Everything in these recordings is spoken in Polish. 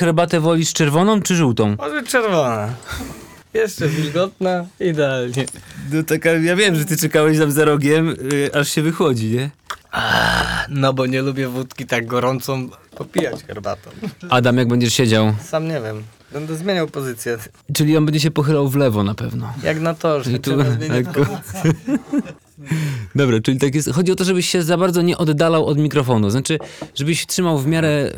herbatę wolisz czerwoną czy żółtą? Może czerwona. Jeszcze wilgotna, idealnie. No taka, ja wiem, że ty czekałeś tam za rogiem, yy, aż się wychłodzi, nie? No bo nie lubię wódki tak gorącą popijać herbatą. Adam, jak będziesz siedział? Sam nie wiem. Będę zmieniał pozycję. Czyli on będzie się pochylał w lewo na pewno. Jak na torze. I tu trzeba zmienić lekko. Dobra, czyli tak jest. Chodzi o to, żebyś się za bardzo nie oddalał od mikrofonu. Znaczy, żebyś trzymał w miarę,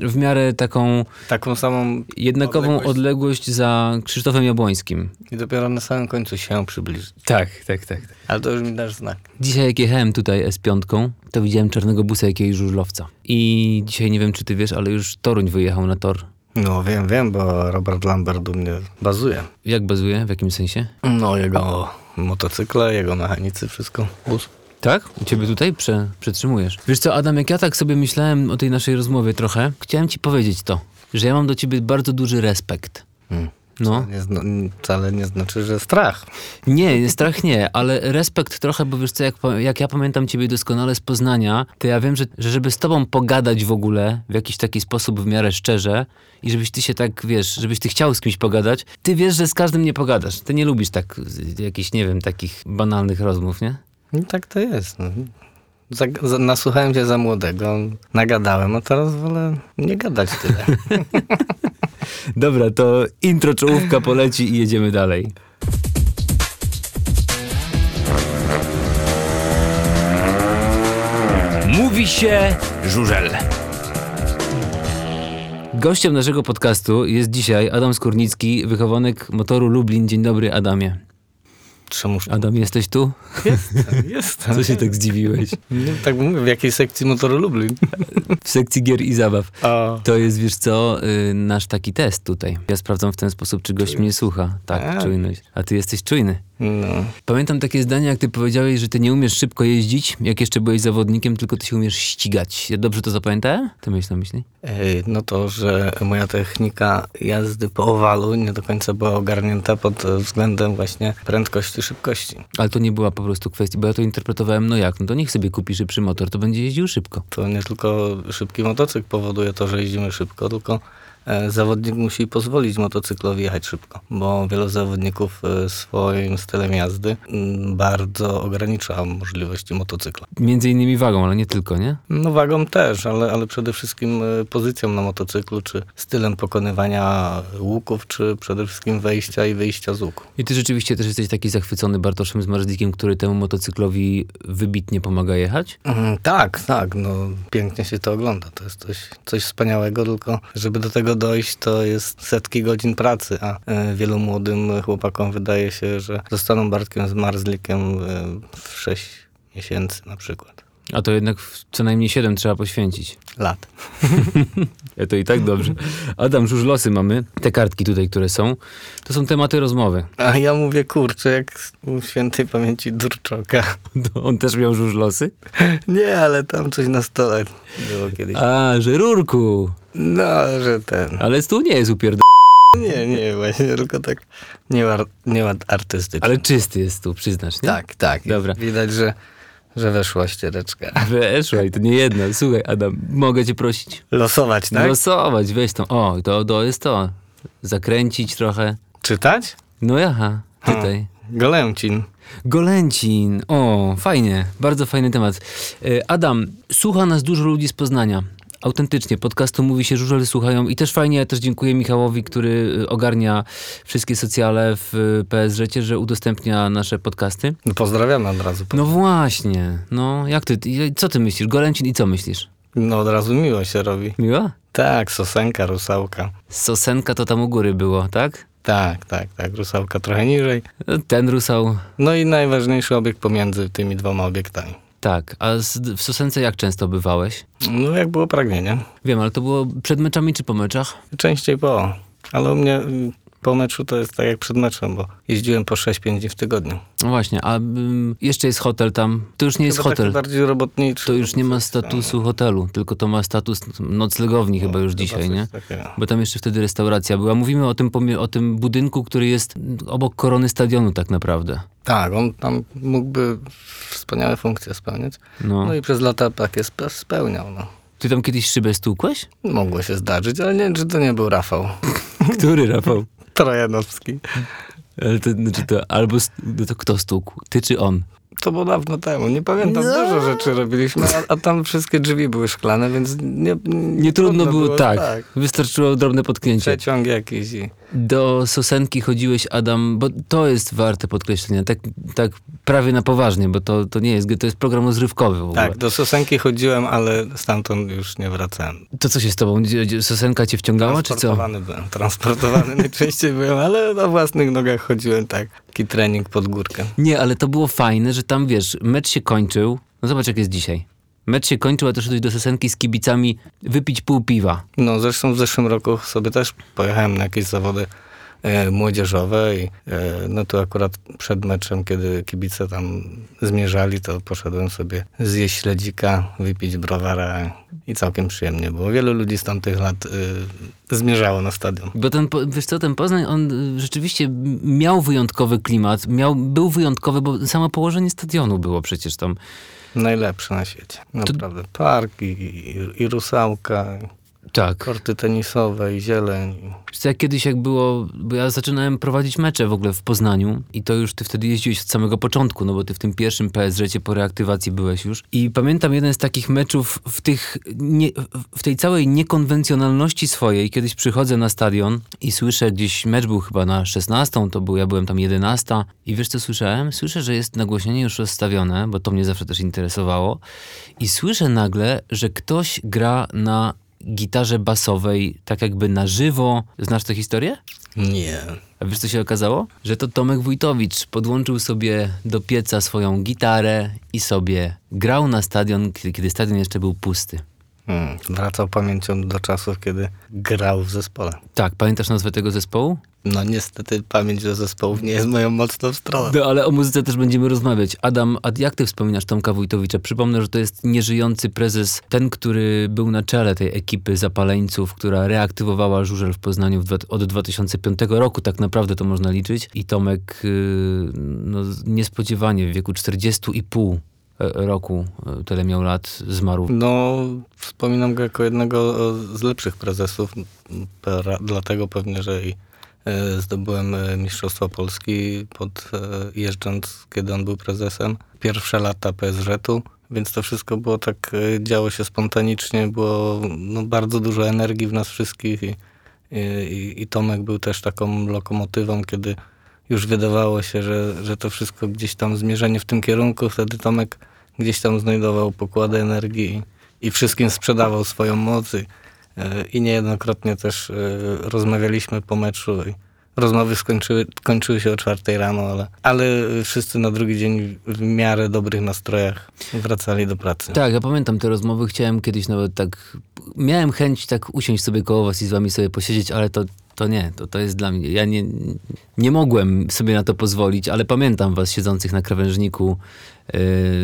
w miarę taką Taką samą jednakową odległość. Odległość. za Krzysztofem Jabłońskim. i dopiero na samym końcu się przybliży. Tak, tak, tak. Ale to już mi dasz znak. Dzisiaj jak jechałem tutaj S5, to widziałem czarnego busa jakiegoś żużlowca. I dzisiaj nie wiem, czy ty wiesz, ale już Toruń wyjechał na tor. No wiem, wiem, bo Robert Lambert u mnie bazuje. Jak bazuje? W jakim sensie? No jego motocykle, jego mechanicy, wszystko. Tak? U ciebie tutaj prze, przetrzymujesz. Wiesz co, Adam, jak ja tak sobie myślałem o tej naszej rozmowie trochę, chciałem ci powiedzieć to, że ja mam do ciebie bardzo duży respekt. Hmm. No. Nie zna, wcale nie znaczy, że strach. Nie, strach nie, ale respekt trochę, bo wiesz co, jak, jak ja pamiętam ciebie doskonale z Poznania, to ja wiem, że, że żeby z tobą pogadać w ogóle w jakiś taki sposób w miarę szczerze i żebyś ty się tak, wiesz, żebyś ty chciał z kimś pogadać, ty wiesz, że z każdym nie pogadasz. Ty nie lubisz tak jakichś, nie wiem, takich banalnych rozmów, nie? I tak to jest. No. Za, za, nasłuchałem się za młodego, nagadałem, a teraz wolę nie gadać tyle. Dobra, to intro czołówka poleci i jedziemy dalej. Mówi się żużel. Gościem naszego podcastu jest dzisiaj Adam Skórnicki, wychowanek motoru Lublin. Dzień dobry, Adamie. Czemuż Adam, jesteś tu? jestem, jestem. Co się tak zdziwiłeś? Nie, tak mówię, w jakiej sekcji motoru Lublin? W sekcji gier i zabaw. A, To jest, wiesz co, y, nasz taki test tutaj. Ja sprawdzam w ten sposób, czy gość mnie słucha. Tak, Tak. czujność. A ty jesteś czujny. No. Pamiętam takie zdanie, jak ty powiedziałeś, że ty nie umiesz szybko jeździć, jak jeszcze byłeś zawodnikiem, tylko ty się umiesz ścigać. Ja dobrze to zapamiętałem? Ty myśl na myśli? No to, że moja technika jazdy po owalu nie do końca była ogarnięta pod względem właśnie prędkości, szybkości. Ale to nie była po prostu kwestia, bo ja to interpretowałem, no jak, no to niech sobie kupi szybszy motor, to będzie jeździł szybko. To nie tylko szybki motocykl powoduje to, że jeździmy szybko, tylko zawodnik musi pozwolić motocyklowi jechać szybko, bo wielu zawodników e, swoim stylem jazdy mm, bardzo ogranicza możliwości motocykla. Między innymi wagą, ale nie tylko, nie? No wagą też, ale, ale przede wszystkim e, pozycją na motocyklu, czy stylem pokonywania łuków, czy przede wszystkim wejścia i wyjścia z łuku. I ty rzeczywiście też jesteś taki zachwycony Bartoszem Zmarzlikiem, który temu motocyklowi wybitnie pomaga jechać? Mm, Tak, tak, no pięknie się to ogląda. To jest coś, coś wspaniałego, tylko żeby do tego dojść, to jest setki godzin pracy, a e, wielu młodym chłopakom wydaje się, że zostaną Bartkiem z Marzlikiem e, w 6 miesięcy na przykład. A to jednak co najmniej 7 trzeba poświęcić. Lat. To i tak dobrze. Adam, żużlosy mamy. Te kartki tutaj, które są, to są tematy rozmowy. A ja mówię, kurczę, jak u świętej pamięci Durczoka. To On też miał żużlosy? Nie, ale tam coś na stole było kiedyś. A, że rurku. No, że ten. Ale tu nie jest upierd... Nie, nie, właśnie, tylko tak nieład, nieład artystyczny. Ale czysty jest tu, przyznasz, nie? Tak, tak. Dobra. Widać, że, że weszła ściereczka. Weszła i to nie jedna. Słuchaj, Adam, mogę cię prosić? Losować, tak? Losować, weź tą. O, to, to jest to. Zakręcić trochę. Czytać? No jaha, czytaj. Golęcin. Golęcin. O, fajnie. Bardzo fajny temat. E, Adam, słucha nas dużo ludzi z Poznania. Autentycznie, podcastu Mówi się żużel słuchają i też fajnie, ja też dziękuję Michałowi, który y, ogarnia wszystkie socjale w y, PSŻ, że udostępnia nasze podcasty. No pozdrawiamy od razu. No właśnie, no jak ty, i- co ty myślisz? Golęcin i co myślisz? No od razu miło się robi. Miła? Tak, sosenka, rusałka. Sosenka to tam u góry było, tak? Tak, tak, tak. Rusałka trochę niżej. Ten rusał, No i najważniejszy obiekt pomiędzy tymi dwoma obiektami. Tak. A z, w Sosence jak często bywałeś? No jak było pragnienie. Wiem, ale to było przed meczami czy po meczach? Częściej po. Ale u mnie po meczu to jest tak jak przed meczem, bo jeździłem po 6-5 dni w tygodniu. No właśnie, a ym, jeszcze jest hotel tam. To już nie jest Chyba hotel. taki bardziej robotniczy. To już nie ma statusu hotelu, tylko to ma status noclegowni chyba już Chyba dzisiaj, nie? takiego. Bo tam jeszcze wtedy restauracja była. Mówimy o tym, o tym budynku, który jest obok korony stadionu tak naprawdę. Tak, on tam mógłby wspaniałe funkcje spełniać. No. No i przez lata takie spe- spełniał. No. Ty tam kiedyś szybę stłukłeś? Mogło się zdarzyć, ale nie wiem, czy to nie był Rafał Który, Rafał? Trojanowski. Ale to, znaczy to albo no to kto stukł? Ty czy on? To było dawno temu. Nie pamiętam, No. dużo rzeczy robiliśmy, a, a tam wszystkie drzwi były szklane, więc nie, Nie trudno było, tak. tak. Wystarczyło drobne potknięcie. Przeciąg jakiś i... Do Sosenki chodziłeś, Adam, bo to jest warte podkreślenia. Tak, tak prawie na poważnie, bo to, to nie jest, to jest program rozrywkowy w ogóle. Tak, do Sosenki chodziłem, ale stamtąd już nie wracałem. To co się z tobą? Sosenka cię wciągała, czy co? Transportowany byłem. Transportowany najczęściej byłem, ale na własnych nogach chodziłem tak. Taki trening pod górkę. Nie, ale to było fajne, że tam, wiesz, mecz się kończył. No zobacz, jak jest dzisiaj. Mecz się kończył, a to do Sosenki z kibicami wypić pół piwa. No zresztą w zeszłym roku sobie też pojechałem na jakieś zawody młodzieżowe i e, no to akurat przed meczem, kiedy kibice tam zmierzali, to poszedłem sobie zjeść śledzika, wypić browara i całkiem przyjemnie było. Wielu ludzi z tamtych lat e, zmierzało na stadion. Bo ten, wiesz co, ten Poznań, on y, rzeczywiście miał wyjątkowy klimat, miał, był wyjątkowy, bo samo położenie stadionu było przecież tam. Najlepsze na świecie. Naprawdę. Park i, i, i rusałka, Tak. korty tenisowe i zieleń. Wiesz jak kiedyś jak było, bo ja zaczynałem prowadzić mecze w ogóle w Poznaniu i to już ty wtedy jeździłeś od samego początku, no bo ty w tym pierwszym PSR-cie po reaktywacji byłeś już. I pamiętam jeden z takich meczów w tych, nie, w tej całej niekonwencjonalności swojej, kiedyś przychodzę na stadion i słyszę gdzieś, mecz był chyba na 16, to był, ja byłem tam 11 i wiesz co słyszałem? Słyszę, że jest nagłośnienie już rozstawione, bo to mnie zawsze też interesowało i słyszę nagle, że ktoś gra na gitarze basowej, tak jakby na żywo. Znasz tę historię? Nie. A wiesz, co się okazało? Że to Tomek Wójtowicz podłączył sobie do pieca swoją gitarę i sobie grał na stadion, kiedy, stadion jeszcze był pusty. Hmm. Wracał pamięcią do czasów, kiedy grał w zespole. Tak, pamiętasz nazwę tego zespołu? No niestety pamięć do zespołów nie jest moją mocną stroną. No, ale o muzyce też będziemy rozmawiać. Adam, a jak ty wspominasz Tomka Wójtowicza? Przypomnę, że to jest nieżyjący prezes, ten, który był na czele tej ekipy zapaleńców, która reaktywowała żużel w Poznaniu w dwa, od 2005 roku, tak naprawdę to można liczyć. I Tomek yy, no, niespodziewanie w wieku 40,5 roku, e, tyle miał lat, zmarł. No, wspominam go jako jednego z lepszych prezesów, dlatego pewnie, że i e, zdobyłem e, Mistrzostwo Polski pod e, jeżdżąc, kiedy on był prezesem. Pierwsze lata PSŻ-u, więc to wszystko było tak, e, działo się spontanicznie, było no, bardzo dużo energii w nas wszystkich i, i, i Tomek był też taką lokomotywą, kiedy już wydawało się, że, że to wszystko gdzieś tam zmierzenie w tym kierunku, wtedy Tomek gdzieś tam znajdował pokłady energii i, wszystkim sprzedawał swoją moc. I, e, niejednokrotnie też e, rozmawialiśmy po meczu i rozmowy skończyły, kończyły się o czwartej rano, ale, ale wszyscy na drugi dzień w miarę dobrych nastrojach wracali do pracy. Tak, ja pamiętam te rozmowy. Chciałem kiedyś nawet tak. Miałem chęć tak usiąść sobie koło was i z wami sobie posiedzieć, ale to, to nie, to, to jest dla mnie. Ja nie, nie mogłem sobie na to pozwolić, ale pamiętam was siedzących na krawężniku. Yy,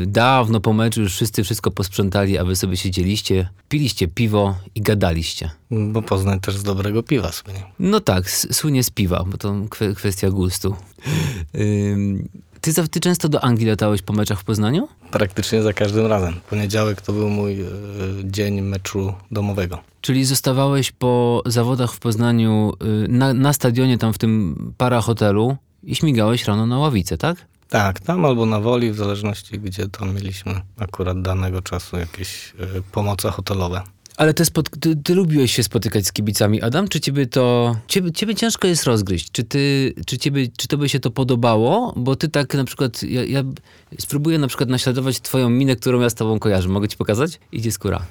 dawno po meczu już wszyscy wszystko posprzątali, a wy sobie siedzieliście, piliście piwo i gadaliście. Bo Poznań też z dobrego piwa słynie. No tak, słynie z piwa, bo to kwe, kwestia gustu. Ym, ty, ty często do Anglii latałeś po meczach w Poznaniu? Praktycznie za każdym razem. Poniedziałek to był mój e, dzień meczu domowego. Czyli zostawałeś po zawodach w Poznaniu y, na, na stadionie, tam w tym para hotelu i śmigałeś rano na ławicę, tak? Tak, tam albo na woli, w zależności gdzie to mieliśmy akurat danego czasu jakieś y, pomoce hotelowe. Ale ty, spot, ty, ty lubiłeś się spotykać z kibicami, Adam? Czy ciebie to... Ciebie, ciebie ciężko jest rozgryźć. Czy, ty, czy, ciebie, czy tobie się to podobało? Bo ty tak na przykład... Ja, ja spróbuję na przykład naśladować twoją minę, którą ja z tobą kojarzę. Mogę ci pokazać? Idzie skóra.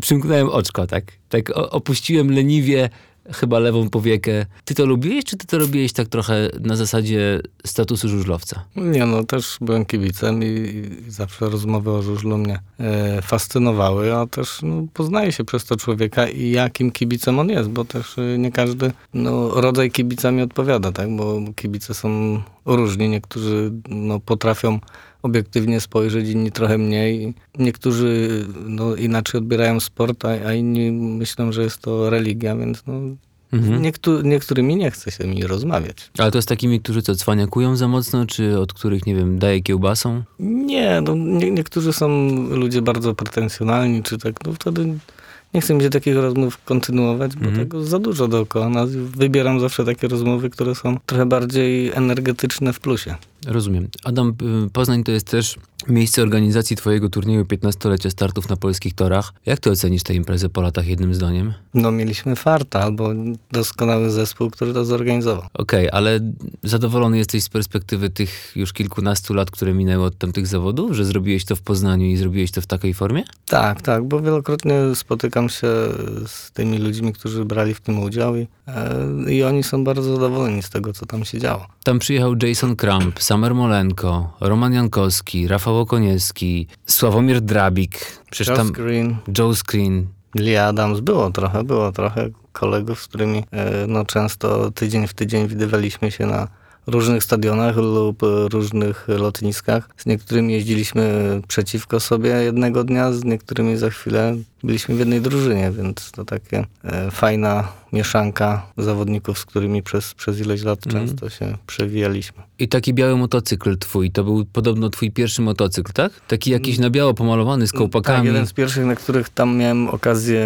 Przymknąłem oczko, tak? Tak opuściłem leniwie chyba lewą powiekę. Ty to lubiłeś, czy ty to robiłeś tak trochę na zasadzie statusu żużlowca? Nie no, też byłem kibicem i, i zawsze rozmowy o żużlu mnie e, fascynowały, a też no, poznaje się przez to człowieka i jakim kibicem on jest, bo też e, nie każdy no, rodzaj kibica mi odpowiada, tak? bo kibice są różni. Niektórzy no, potrafią obiektywnie spojrzeć, inni trochę mniej. Niektórzy no, inaczej odbierają sport, a, a inni myślą, że jest to religia, więc no, Mhm. Niektó niektórymi nie chce się mi rozmawiać. Ale to z takimi, którzy co, cwaniakują za mocno, czy od których, nie wiem, daje kiełbasą? Nie, no nie, niektórzy są ludzie bardzo pretensjonalni, czy tak, no wtedy nie chcę mi się takich rozmów kontynuować, bo mhm. tego za dużo dookoła nas. Wybieram zawsze takie rozmowy, które są trochę bardziej energetyczne w plusie. Rozumiem. Adam, y, Poznań to jest też miejsce organizacji twojego turnieju 15-lecia startów na polskich torach. Jak ty ocenisz tę imprezę po latach jednym zdaniem? No mieliśmy farta albo doskonały zespół, który to zorganizował. Okej, okay, ale zadowolony jesteś z perspektywy tych już kilkunastu lat, które minęły od tamtych zawodów, że zrobiłeś to w Poznaniu i zrobiłeś to w takiej formie? Tak, tak, bo wielokrotnie spotykam się z tymi ludźmi, którzy brali w tym udział i, e, i oni są bardzo zadowoleni z tego, co tam się działo. Tam przyjechał Jason Kramp, Samer Molenko, Roman Jankowski, Rafał Okoniewski, Sławomir Drabik, przecież Joe tam Screen. Joe Screen. Lee Adams, było trochę, było trochę kolegów, z którymi e, no, często tydzień w tydzień widywaliśmy się na różnych stadionach lub różnych lotniskach. Z niektórymi jeździliśmy przeciwko sobie jednego dnia, z niektórymi za chwilę byliśmy w jednej drużynie, więc to takie e, fajna mieszanka zawodników, z którymi przez, przez ileś lat mm. często się przewijaliśmy. I taki biały motocykl twój, to był podobno twój pierwszy motocykl, tak? Taki jakiś na biało pomalowany z kołpakami. Tak, jeden z pierwszych, na których tam miałem okazję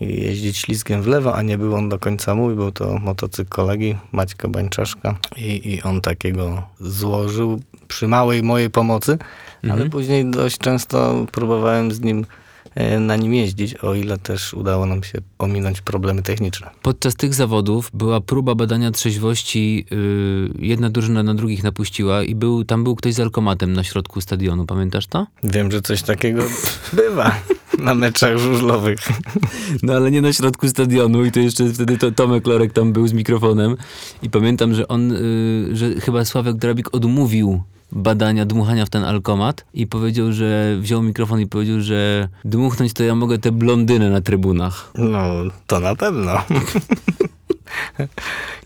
e, jeździć ślizgiem w lewo, a nie był on do końca mój, był to motocykl kolegi Maćka Bańczaszka i, i on takiego złożył przy małej mojej pomocy, ale mhm. później dość często próbowałem z nim E, na nim jeździć, o ile też udało nam się ominąć problemy techniczne. Podczas tych zawodów była próba badania trzeźwości, yy, jedna drużyna na drugich napuściła i był, tam był ktoś z alkomatem na środku stadionu, pamiętasz to? Wiem, że coś takiego bywa na meczach żużlowych. No ale nie na środku stadionu i to jeszcze wtedy to Tomek Lorek tam był z mikrofonem i pamiętam, że on, yy, że chyba Sławek Drabik odmówił badania, dmuchania w ten alkomat i powiedział, że wziął mikrofon i powiedział, że dmuchnąć to ja mogę te blondyny na trybunach. No, to na pewno.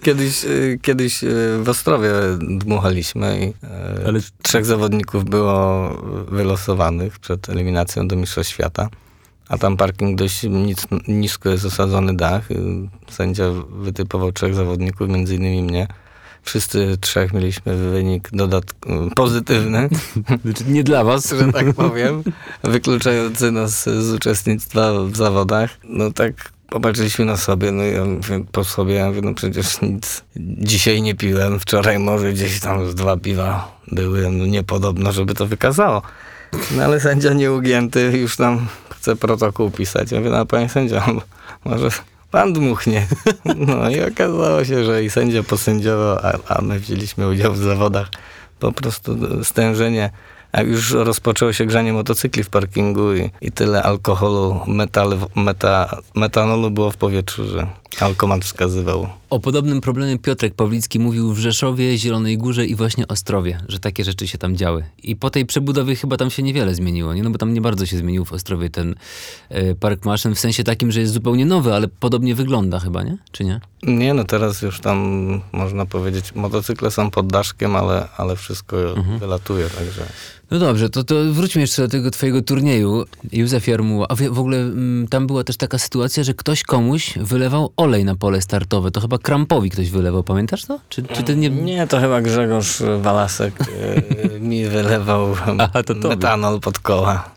Kiedyś, y, kiedyś y, w Ostrowie dmuchaliśmy i y, Ale... trzech zawodników było wylosowanych przed eliminacją do Mistrzostw Świata. A tam parking dość nic, nisko jest osadzony dach. Sędzia wytypował trzech zawodników, między innymi mnie. Wszyscy trzech mieliśmy wynik dodatkowy, pozytywny. Znaczy nie dla was. Że tak powiem. Wykluczający nas z uczestnictwa w zawodach. No tak popatrzyliśmy na sobie, no ja mówię, po sobie, ja mówię, no przecież nic dzisiaj nie piłem, wczoraj może gdzieś tam z dwa piwa były, no niepodobno, żeby to wykazało. No ale sędzia nieugięty już nam chce protokół pisać. Ja mówię, no panie sędzia, może pan dmuchnie. No i okazało się, że i sędzia posędziował, a, a my wzięliśmy udział w zawodach. Po prostu stężenie jak już rozpoczęło się grzanie motocykli w parkingu i, i tyle alkoholu, metal, meta, metanolu było w powietrzu, że alkomat wskazywał. O podobnym problemie Piotrek Pawlicki mówił w Rzeszowie, Zielonej Górze i właśnie Ostrowie, że takie rzeczy się tam działy. I po tej przebudowie chyba tam się niewiele zmieniło, nie? No bo tam nie bardzo się zmienił w Ostrowie ten y, park maszyn, w sensie takim, że jest zupełnie nowy, ale podobnie wygląda chyba, nie? Czy nie? Nie, no teraz już tam można powiedzieć, motocykle są pod daszkiem, ale, ale wszystko mhm. wylatuje, także... No dobrze, to, to wróćmy jeszcze do tego twojego turnieju. Józef Jarmuła. A w, w ogóle m, mm, tam była też taka sytuacja, że ktoś komuś wylewał olej na pole startowe. To chyba Krampowi ktoś wylewał, pamiętasz to? Czy, czy ty nie... nie, to chyba Grzegorz Walasek e, mi wylewał Aha, to metanol pod koła.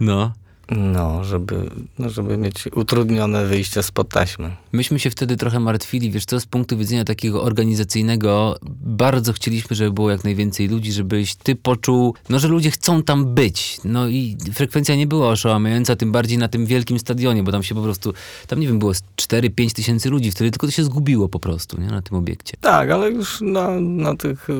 No. No, żeby, no, żeby mieć utrudnione wyjście spod taśmy. Myśmy się wtedy trochę martwili, wiesz co, z punktu widzenia takiego organizacyjnego, bardzo chcieliśmy, żeby było jak najwięcej ludzi, żebyś ty poczuł, no, że ludzie chcą tam być. No i frekwencja nie była oszałamiająca, tym bardziej na tym wielkim stadionie, bo tam się po prostu, tam nie wiem, było 4-5 tysięcy ludzi wtedy, tylko to się zgubiło po prostu, nie, na tym obiekcie. Tak, ale już na, na tych y,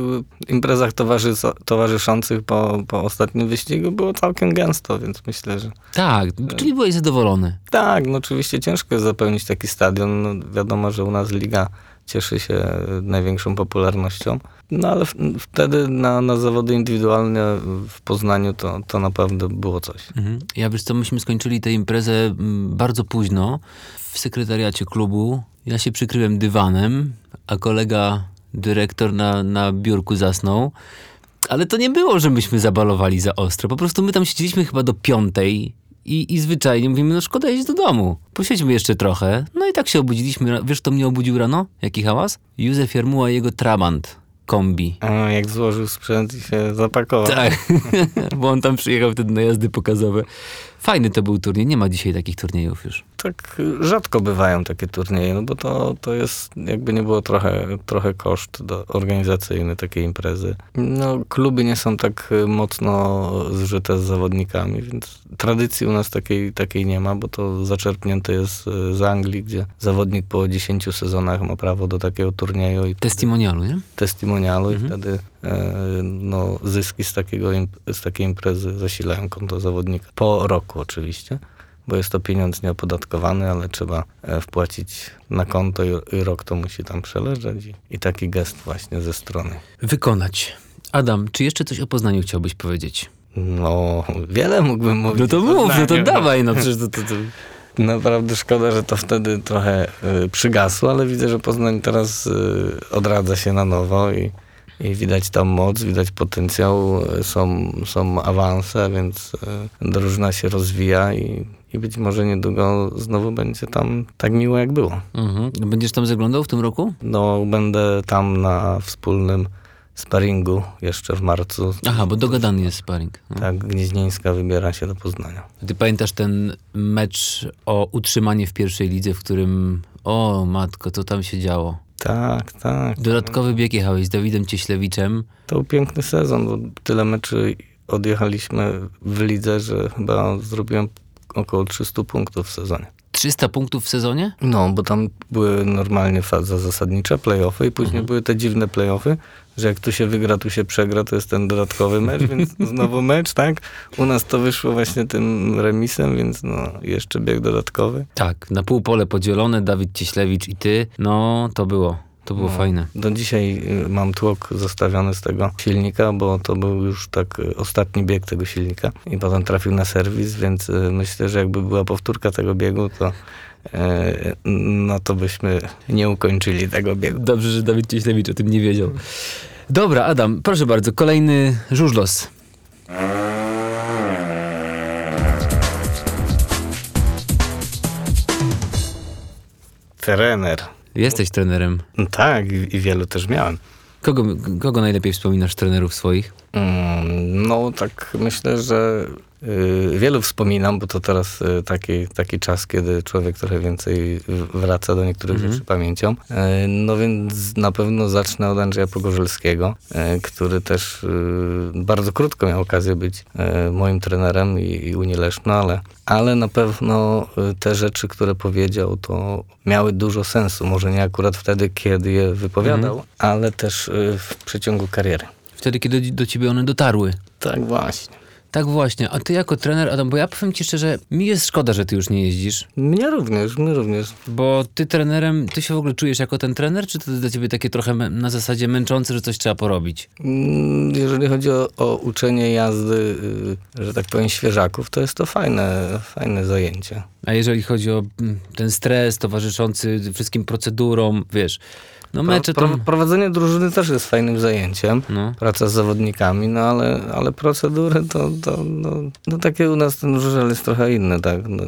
imprezach towarzy, towarzyszących po, po ostatnim wyścigu było całkiem gęsto, więc myślę, że tak, czyli byłeś zadowolony. Tak, no oczywiście ciężko jest zapełnić taki stadion. No, wiadomo, że u nas liga cieszy się największą popularnością. No ale wtedy na, na zawody indywidualne w Poznaniu to, to naprawdę było coś. Mhm. Ja wiesz co, myśmy skończyli tę imprezę mm, bardzo późno w sekretariacie klubu. Ja się przykryłem dywanem, a kolega dyrektor na, na biurku zasnął. Ale to nie było, że myśmy zabalowali za ostro. Po prostu my tam siedzieliśmy chyba do piątej I, I zwyczajnie mówimy, no szkoda iść do domu. Posiedźmy jeszcze trochę. No i tak się obudziliśmy. Wiesz, kto mnie obudził rano? Jaki hałas? Józef Jarmuła i jego Trabant kombi. A jak złożył sprzęt i się zapakował. Tak, bo on tam przyjechał wtedy na jazdy pokazowe. Fajny to był turniej. Nie ma dzisiaj takich turniejów już. Tak rzadko bywają takie turnieje, no bo to, to jest jakby nie było trochę, trochę koszt do, organizacyjny takiej imprezy. No kluby nie są tak y, mocno zżyte z zawodnikami, więc tradycji u nas takiej, takiej nie ma, bo to zaczerpnięte jest y, z Anglii, gdzie zawodnik po 10 sezonach ma prawo do takiego turnieju i Testimonialu, nie? testimonialu Mhm. i wtedy no, zyski z, takiego, z takiej imprezy zasilają konto zawodnika. Po roku oczywiście, bo jest to pieniądz nieopodatkowany, ale trzeba e, wpłacić na konto i, rok to musi tam przeleżeć i, i taki gest właśnie ze strony. Wykonać. Adam, czy jeszcze coś o Poznaniu chciałbyś powiedzieć? No, wiele mógłbym mówić. No to mów, no to dawaj, no przecież to... to, to... Naprawdę szkoda, że to wtedy trochę y, przygasło, ale widzę, że Poznań teraz y, odradza się na nowo i, i widać tam moc, widać potencjał, y, są, są awanse, więc y, drużyna się rozwija i, i być może niedługo znowu będzie tam tak miło, jak było. Mhm. Będziesz tam zaglądał w tym roku? No, będę tam na wspólnym sparingu jeszcze w marcu. Aha, bo dogadany jest sparring. No. Tak, Gnieźnieńska wybiera się do Poznania. Ty pamiętasz ten mecz o utrzymanie w pierwszej lidze, w którym... O matko, co tam się działo? Tak, tak. Dodatkowy bieg jechałeś z Dawidem Cieślewiczem. To był piękny sezon, bo tyle meczy odjechaliśmy w lidze, że chyba zrobiłem około 300 punktów w sezonie. 300 punktów w sezonie? No, bo tam były normalnie faza zasadnicza, playoffy i później były te dziwne playoffy, że jak tu się wygra, tu się przegra, to jest ten dodatkowy mecz, więc znowu mecz, tak? U nas to wyszło właśnie tym remisem, więc no, jeszcze bieg dodatkowy. Tak, na pół pole podzielone, Dawid Cieślewicz i ty. No, to było. To było No. fajne. Do dzisiaj y, mam tłok zostawiony z tego silnika, bo to był już tak y, ostatni bieg tego silnika i potem trafił na serwis, więc y, myślę, że jakby była powtórka tego biegu, to no to byśmy nie ukończyli tego biegu. Dobrze, że Dawid Cieślewicz o tym nie wiedział. Dobra, Adam, proszę bardzo, kolejny żużlos. Trener. Jesteś trenerem. No Tak, i, i wielu też miałem. Kogo, kogo najlepiej wspominasz trenerów swoich? Mm, No tak myślę, że y, wielu wspominam, bo to teraz y, taki, taki czas, kiedy człowiek trochę więcej wraca do niektórych Mhm. rzeczy pamięcią. Y, no więc na pewno zacznę od Andrzeja Pogorzelskiego, który też bardzo krótko miał okazję być moim trenerem i, i Unii Leszno, ale, ale na pewno te rzeczy, które powiedział, to miały dużo sensu. Może nie akurat wtedy, kiedy je wypowiadał, Mhm. ale też w przeciągu kariery. Wtedy, kiedy do, ciebie one dotarły. Tak właśnie. Tak właśnie, a ty jako trener, Adam, bo ja powiem ci szczerze, mi jest szkoda, że ty już nie jeździsz, Mnie również, mnie również. bo ty trenerem, ty się w ogóle czujesz jako ten trener, czy to dla ciebie takie trochę na zasadzie męczące, że coś trzeba porobić? Mm, Jeżeli chodzi o, o uczenie jazdy, y, że tak powiem, świeżaków, to jest to fajne, fajne zajęcie. A jeżeli chodzi o mm, ten stres towarzyszący wszystkim procedurom, wiesz, no mecze to... pro, prowadzenie drużyny też jest fajnym zajęciem. No. Praca z zawodnikami, no ale, ale procedury to, to no, no takie u nas ten żużel jest trochę inny, tak? No,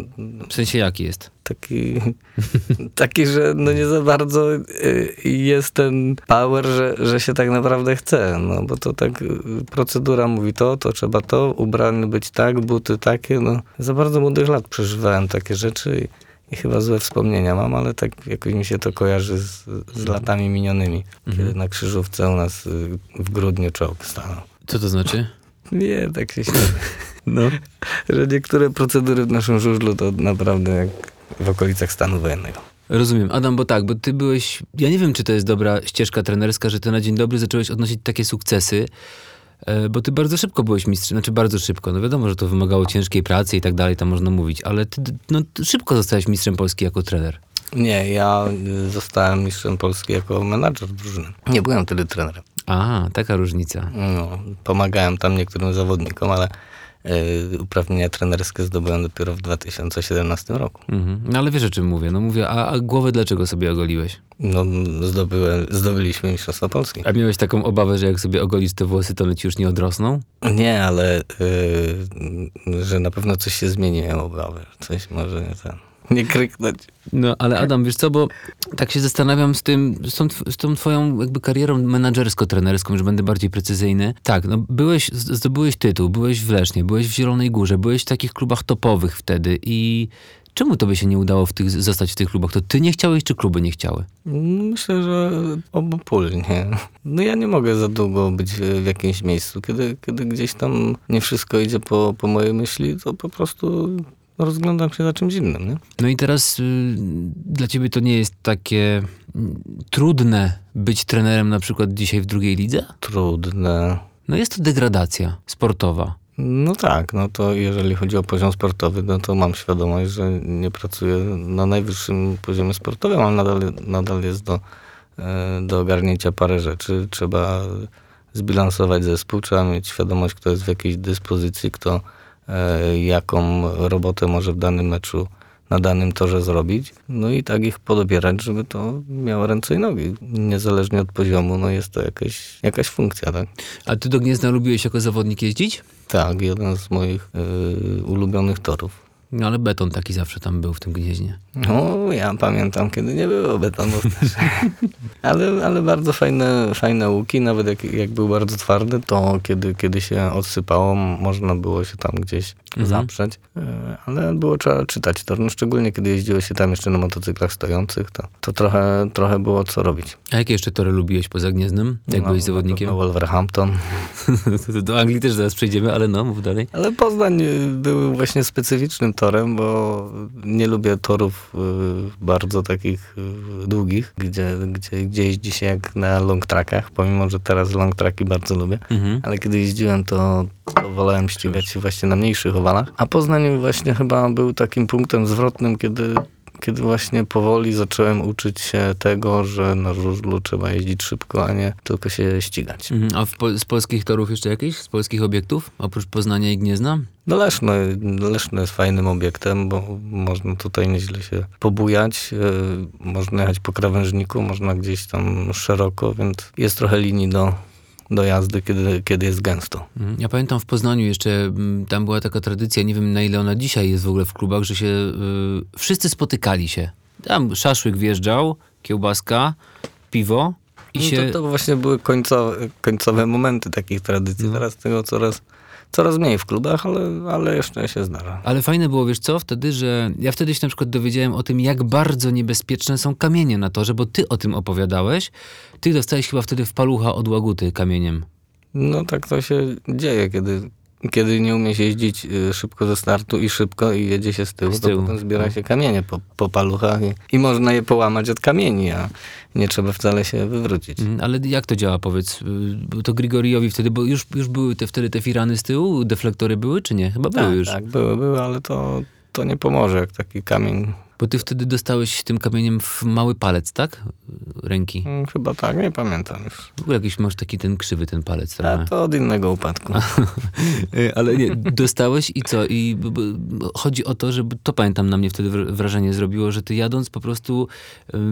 W sensie jaki jest? taki, taki, że no nie za bardzo y, jest ten power, że, że się tak naprawdę chce, no bo to tak procedura mówi to, to trzeba to, ubrany być tak, buty takie, no za bardzo młodych lat przeżywałem takie rzeczy i, i chyba złe wspomnienia mam, ale tak jakoś mi się to kojarzy z, z latami minionymi, kiedy na krzyżówce u nas y, w grudniu czołg stanął. Co to znaczy? Nie, tak się śmieję. No. Że niektóre procedury w naszym żużlu to naprawdę jak w okolicach stanu wojennego. Rozumiem. Adam, bo tak, bo ty byłeś, ja nie wiem, czy to jest dobra ścieżka trenerska, że ty na dzień dobry zacząłeś odnosić takie sukcesy, bo ty bardzo szybko byłeś mistrzem, znaczy bardzo szybko, no wiadomo, że to wymagało ciężkiej pracy i tak dalej, tam można mówić, ale ty no, szybko zostałeś mistrzem Polski jako trener. Nie, ja y, zostałem mistrzem Polski jako menadżer drużyny. Nie byłem wtedy trenerem. A, taka różnica. No, pomagałem tam niektórym zawodnikom, ale uprawnienia trenerskie zdobyłem dopiero w 2017 roku. Mhm. No ale wiesz o czym mówię. No mówię, a, a głowę dlaczego sobie ogoliłeś? No, zdobyłem, zdobyliśmy Mistrzostwo Polski. A miałeś taką obawę, że jak sobie ogolisz te włosy, to one ci już nie odrosną? Nie, ale y, że na pewno coś się zmieni, miałem obawę. Coś może nie ten. Nie kryknąć. No, ale Adam, wiesz co, bo tak się zastanawiam z tym, z tą, z tą twoją jakby karierą menadżersko-trenerską, że będę bardziej precyzyjny. Tak, no byłeś, zdobyłeś tytuł, byłeś w Lesznie, byłeś w Zielonej Górze, byłeś w takich klubach topowych wtedy i czemu to by się nie udało w tych, zostać w tych klubach? To ty nie chciałeś, czy kluby nie chciały? Myślę, że obopólnie. No ja nie mogę za długo być w jakimś miejscu. Kiedy, kiedy gdzieś tam nie wszystko idzie po, po mojej myśli, to po prostu rozglądam się za czymś innym. Nie? No i teraz y, dla ciebie to nie jest takie y, trudne być trenerem na przykład dzisiaj w drugiej lidze? Trudne. No jest to degradacja sportowa. No tak, no to jeżeli chodzi o poziom sportowy, no to mam świadomość, że nie pracuję na najwyższym poziomie sportowym, ale nadal, nadal jest do, e, do ogarnięcia parę rzeczy. Trzeba zbilansować zespół, trzeba mieć świadomość, kto jest w jakiejś dyspozycji, kto jaką robotę może w danym meczu na danym torze zrobić. No i tak ich podobierać, żeby to miało ręce i nogi. Niezależnie od poziomu, no jest to jakaś, jakaś funkcja, tak? A ty do Gniezna lubiłeś jako zawodnik jeździć? Tak, jeden z moich y, ulubionych torów. No ale beton taki zawsze tam był w tym gnieźnie. No, ja pamiętam, kiedy nie było betonu. ale, ale bardzo fajne, fajne łuki, nawet jak, jak był bardzo twardy, to kiedy, kiedy się odsypało, można było się tam gdzieś mhm. zaprzeć. E, ale było trzeba czytać to, no, szczególnie kiedy jeździło się tam jeszcze na motocyklach stojących, to, to trochę, trochę było co robić. A jakie jeszcze tory lubiłeś poza Gniezdem, jak no, byłeś zawodnikiem? Wolverhampton. Do Anglii też zaraz przejdziemy, ale no, mów dalej. Ale Poznań był właśnie specyficznym torem, bo nie lubię torów bardzo takich y, długich, gdzie, gdzie, gdzie jeździ się jak na long trackach, pomimo, że teraz long tracki bardzo lubię, mhm. ale kiedy jeździłem, to, to wolałem ścigać się właśnie na mniejszych owalach. A Poznań właśnie chyba był takim punktem zwrotnym, kiedy kiedy właśnie powoli zacząłem uczyć się tego, że na żużlu trzeba jeździć szybko, a nie tylko się ścigać. Mhm. A po, z polskich torów jeszcze jakieś? Z polskich obiektów? Oprócz Poznania i Gniezna? No Leszno, Leszno jest fajnym obiektem, bo można tutaj nieźle się pobujać. Yy, można jechać po krawężniku, można gdzieś tam szeroko, więc jest trochę linii do, do jazdy, kiedy, kiedy jest gęsto. Mhm. Ja pamiętam w Poznaniu jeszcze, mm, tam była taka tradycja, nie wiem na ile ona dzisiaj jest w ogóle w klubach, że się yy, wszyscy spotykali się. Tam szaszłyk wjeżdżał, kiełbaska, piwo i no się... To, to właśnie były końcowe, końcowe momenty takich tradycji. No. Teraz tego coraz coraz mniej w klubach, ale, ale jeszcze się zdarza. Ale fajne było, wiesz co, wtedy, że ja wtedy się na przykład dowiedziałem o tym, jak bardzo niebezpieczne są kamienie na torze, bo ty o tym opowiadałeś. Ty dostałeś chyba wtedy w palucha od łaguty kamieniem. No tak to się dzieje, kiedy kiedy nie umie się jeździć y, szybko ze startu i szybko i jedzie się z tyłu, z tyłu. to potem zbiera no. się kamienie po, po paluchach i, i, można je połamać od kamieni, a nie trzeba wcale się wywrócić. Mm, ale jak to działa, powiedz? Y, to Grigoriowi wtedy, bo już, już były te, wtedy te firany z tyłu, deflektory były, czy nie? Chyba tak, były już. Tak, były, były, ale to, to nie pomoże, jak taki kamień bo ty wtedy dostałeś tym kamieniem w mały palec, tak? Ręki. Hmm, chyba tak, nie pamiętam już. W ogóle jakiś masz taki ten krzywy ten palec. Trochę. A to od innego upadku. Ale nie, dostałeś i co? I chodzi o to, że to pamiętam na mnie wtedy wrażenie zrobiło, że ty jadąc po prostu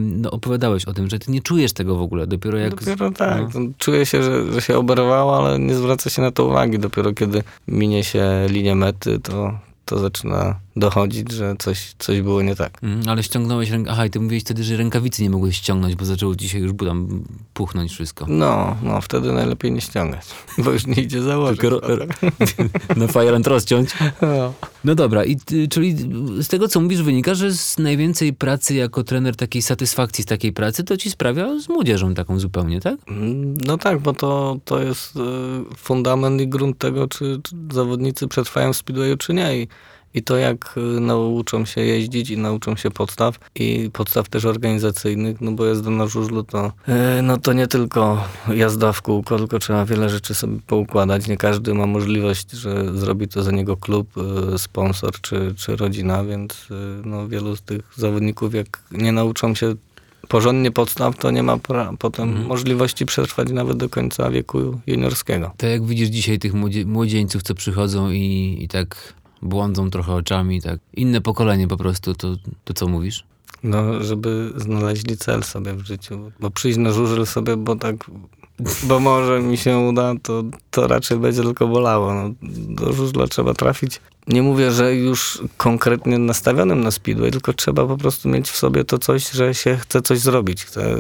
no, opowiadałeś o tym, że ty nie czujesz tego w ogóle. Dopiero jak... Dopiero tak. No. Czuję się, że, że się oberwało, ale nie zwraca się na to uwagi. Dopiero kiedy minie się linię mety, to, to zaczyna dochodzić, że coś, coś było nie tak. Mm, ale ściągnąłeś rękę. Aha, i ty mówiłeś wtedy, że rękawicy nie mogłeś ściągnąć, bo zaczęło dzisiaj już tam puchnąć wszystko. No, no, wtedy najlepiej nie ściągać, bo już nie idzie założyć. Tylko na fire and rozciąć. No. no dobra, i czyli z tego, co mówisz, wynika, że z najwięcej pracy jako trener, takiej satysfakcji z takiej pracy, to ci sprawia z młodzieżą taką zupełnie, tak? Mm, no tak, bo to, to jest e, fundament i grunt tego, czy, czy zawodnicy przetrwają w speedwayu, czy nie. I i to jak y, nauczą się jeździć i nauczą się podstaw i podstaw też organizacyjnych, no bo jazda na żużlu to, y, no to nie tylko jazda w kółko, tylko trzeba wiele rzeczy sobie poukładać. Nie każdy ma możliwość, że zrobi to za niego klub, y, sponsor czy, czy rodzina, więc no wielu z tych zawodników jak nie nauczą się porządnie podstaw, to nie ma potem Mhm. możliwości przetrwać nawet do końca wieku juniorskiego. To jak widzisz dzisiaj tych młodzie- młodzieńców, co przychodzą i, i tak błądzą trochę oczami, tak. Inne pokolenie po prostu, to, to co mówisz? No, żeby znaleźli cel sobie w życiu. Bo przyjść na żużel sobie, bo tak, bo może mi się uda, to, to raczej będzie tylko bolało. No, do żużla trzeba trafić. Nie mówię, że już konkretnie nastawionym na speedway, tylko trzeba po prostu mieć w sobie to coś, że się chce coś zrobić. Chce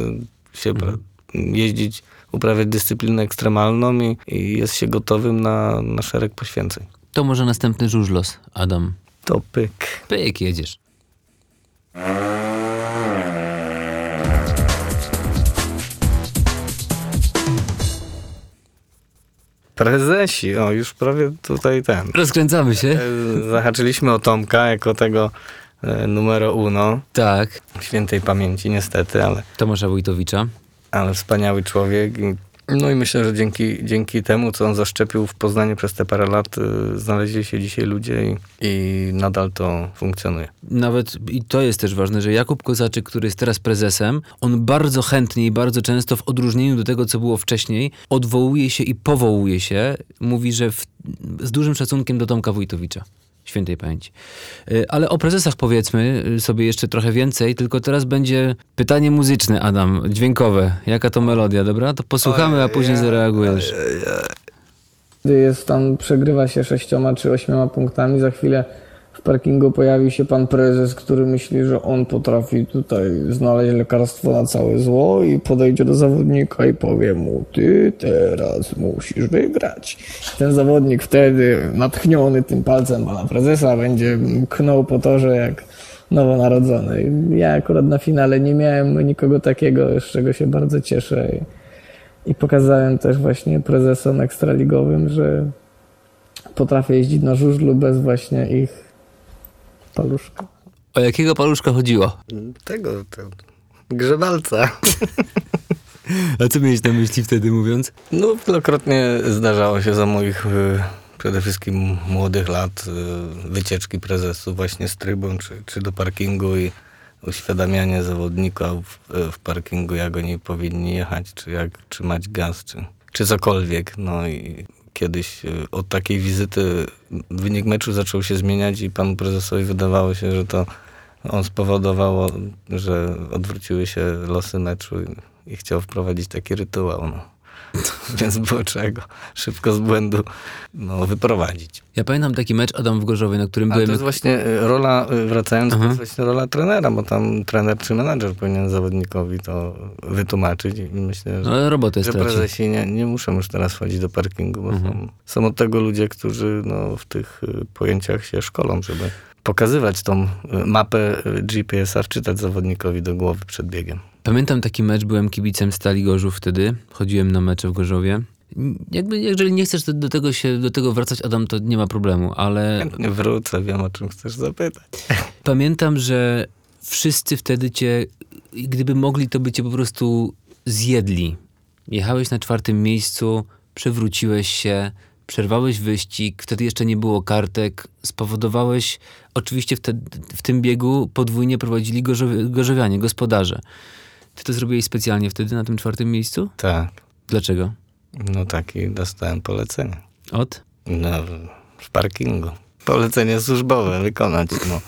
się pra- jeździć, uprawiać dyscyplinę ekstremalną i, i jest się gotowym na, na szereg poświęceń. To może następny żużlos, Adam. To pyk. Pyk, jedziesz. Prezesi, o już prawie tutaj ten. Rozkręcamy się. E, Zahaczyliśmy o Tomka jako tego e, numero uno, Tak. świętej pamięci niestety, ale, Tomasza Wójtowicza. ale wspaniały człowiek. I, no i myślę, że dzięki, dzięki temu, co on zaszczepił w Poznaniu przez te parę lat, e, znaleźli się dzisiaj ludzie i, i nadal to funkcjonuje. Nawet, i to jest też ważne, że Jakub Kozaczyk, który jest teraz prezesem, on bardzo chętnie i bardzo często w odróżnieniu do tego, co było wcześniej, odwołuje się i powołuje się, mówi, że w, z dużym szacunkiem do Tomka Wójtowicza. Świętej pamięci. Y, Ale o prezesach powiedzmy y, sobie jeszcze trochę więcej, tylko teraz będzie pytanie muzyczne, Adam, dźwiękowe. Jaka to melodia, dobra? To posłuchamy, a później zareagujesz. Gdy jest tam, przegrywa się sześcioma czy ośmioma punktami, za chwilę w parkingu pojawi się pan prezes, który myśli, że on potrafi tutaj znaleźć lekarstwo na całe zło i podejdzie do zawodnika i powie mu, ty teraz musisz wygrać. Ten zawodnik wtedy, natchniony tym palcem pana prezesa, będzie knął po torze jak nowonarodzony. Ja akurat na finale nie miałem nikogo takiego, z czego się bardzo cieszę. I pokazałem też właśnie prezesom ekstraligowym, że potrafię jeździć na żużlu bez właśnie ich paluszka. O jakiego paluszka chodziło? Tego, tego grzewalca. A co miałeś na myśli wtedy mówiąc? No, wielokrotnie zdarzało się za moich y, przede wszystkim młodych lat y, wycieczki prezesów właśnie z trybun czy, czy do parkingu i uświadamianie zawodników y, w parkingu, jak oni powinni jechać, czy jak trzymać gaz, czy, czy cokolwiek. No i kiedyś y, od takiej wizyty wynik meczu zaczął się zmieniać i panu prezesowi wydawało się, że to on spowodowało, że odwróciły się losy meczu i, chciał wprowadzić taki rytuał. No. Więc było czego szybko z błędu no, wyprowadzić. Ja pamiętam taki mecz Adam w Gorzowie, na którym A byłem... to jest właśnie y, rola, y, wracając, to Aha. jest właśnie rola trenera, bo tam trener czy menadżer powinien zawodnikowi to wytłumaczyć i myślę, że, No, robotę że prezesi nie, nie muszą już teraz wchodzić do parkingu, bo Mhm. są, są od tego ludzie, którzy no, w tych y, pojęciach się szkolą, żeby pokazywać tą y, mapę y, GPS-a, wczytać zawodnikowi do głowy przed biegiem. Pamiętam taki mecz, byłem kibicem Stali Gorzów wtedy, chodziłem na mecze w Gorzowie. Jakby, jeżeli nie chcesz do, tego się, do tego wracać, Adam, to nie ma problemu, ale Chętnie wrócę, wiem o czym chcesz zapytać. pamiętam, że wszyscy wtedy cię, gdyby mogli, to by cię po prostu zjedli. Jechałeś na czwartym miejscu, przewróciłeś się, przerwałeś wyścig, wtedy jeszcze nie było kartek, spowodowałeś, oczywiście wtedy, w tym biegu podwójnie prowadzili gorzowianie, gospodarze. Ty to zrobiłeś specjalnie wtedy na tym czwartym miejscu? Tak, Dlaczego? no taki dostałem polecenie. Od? No, w parkingu. Polecenie służbowe wykonać. No.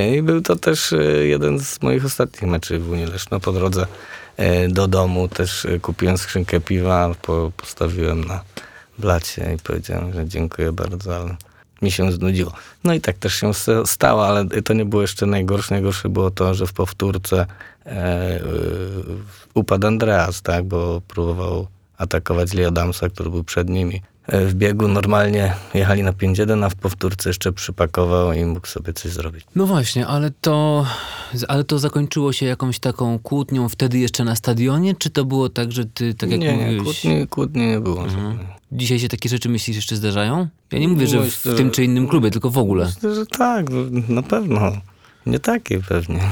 I był to też e, jeden z moich ostatnich meczy w Unii Leszno. Po drodze e, do domu też e, kupiłem skrzynkę piwa, po, postawiłem na blacie i powiedziałem, że dziękuję bardzo, ale mi się znudziło. No i tak też się stało, ale to nie było jeszcze najgorsze. Najgorsze było to, że w powtórce e, upadł Andreas, tak, bo próbował atakować Lee Adamsa, który był przed nimi. E, W biegu normalnie jechali na 5-1, a w powtórce jeszcze przypakował i mógł sobie coś zrobić. No właśnie, ale to, ale to zakończyło się jakąś taką kłótnią wtedy jeszcze na stadionie, czy to było tak, że ty, tak jak nie, nie, mówiłeś... kłótni, kłótni nie było. Mhm. Dzisiaj się takie rzeczy myślisz jeszcze zdarzają? Ja nie mówię, że w, w tym czy innym klubie, tylko w ogóle. Myślę, że tak, no, na pewno. Nie takie pewnie.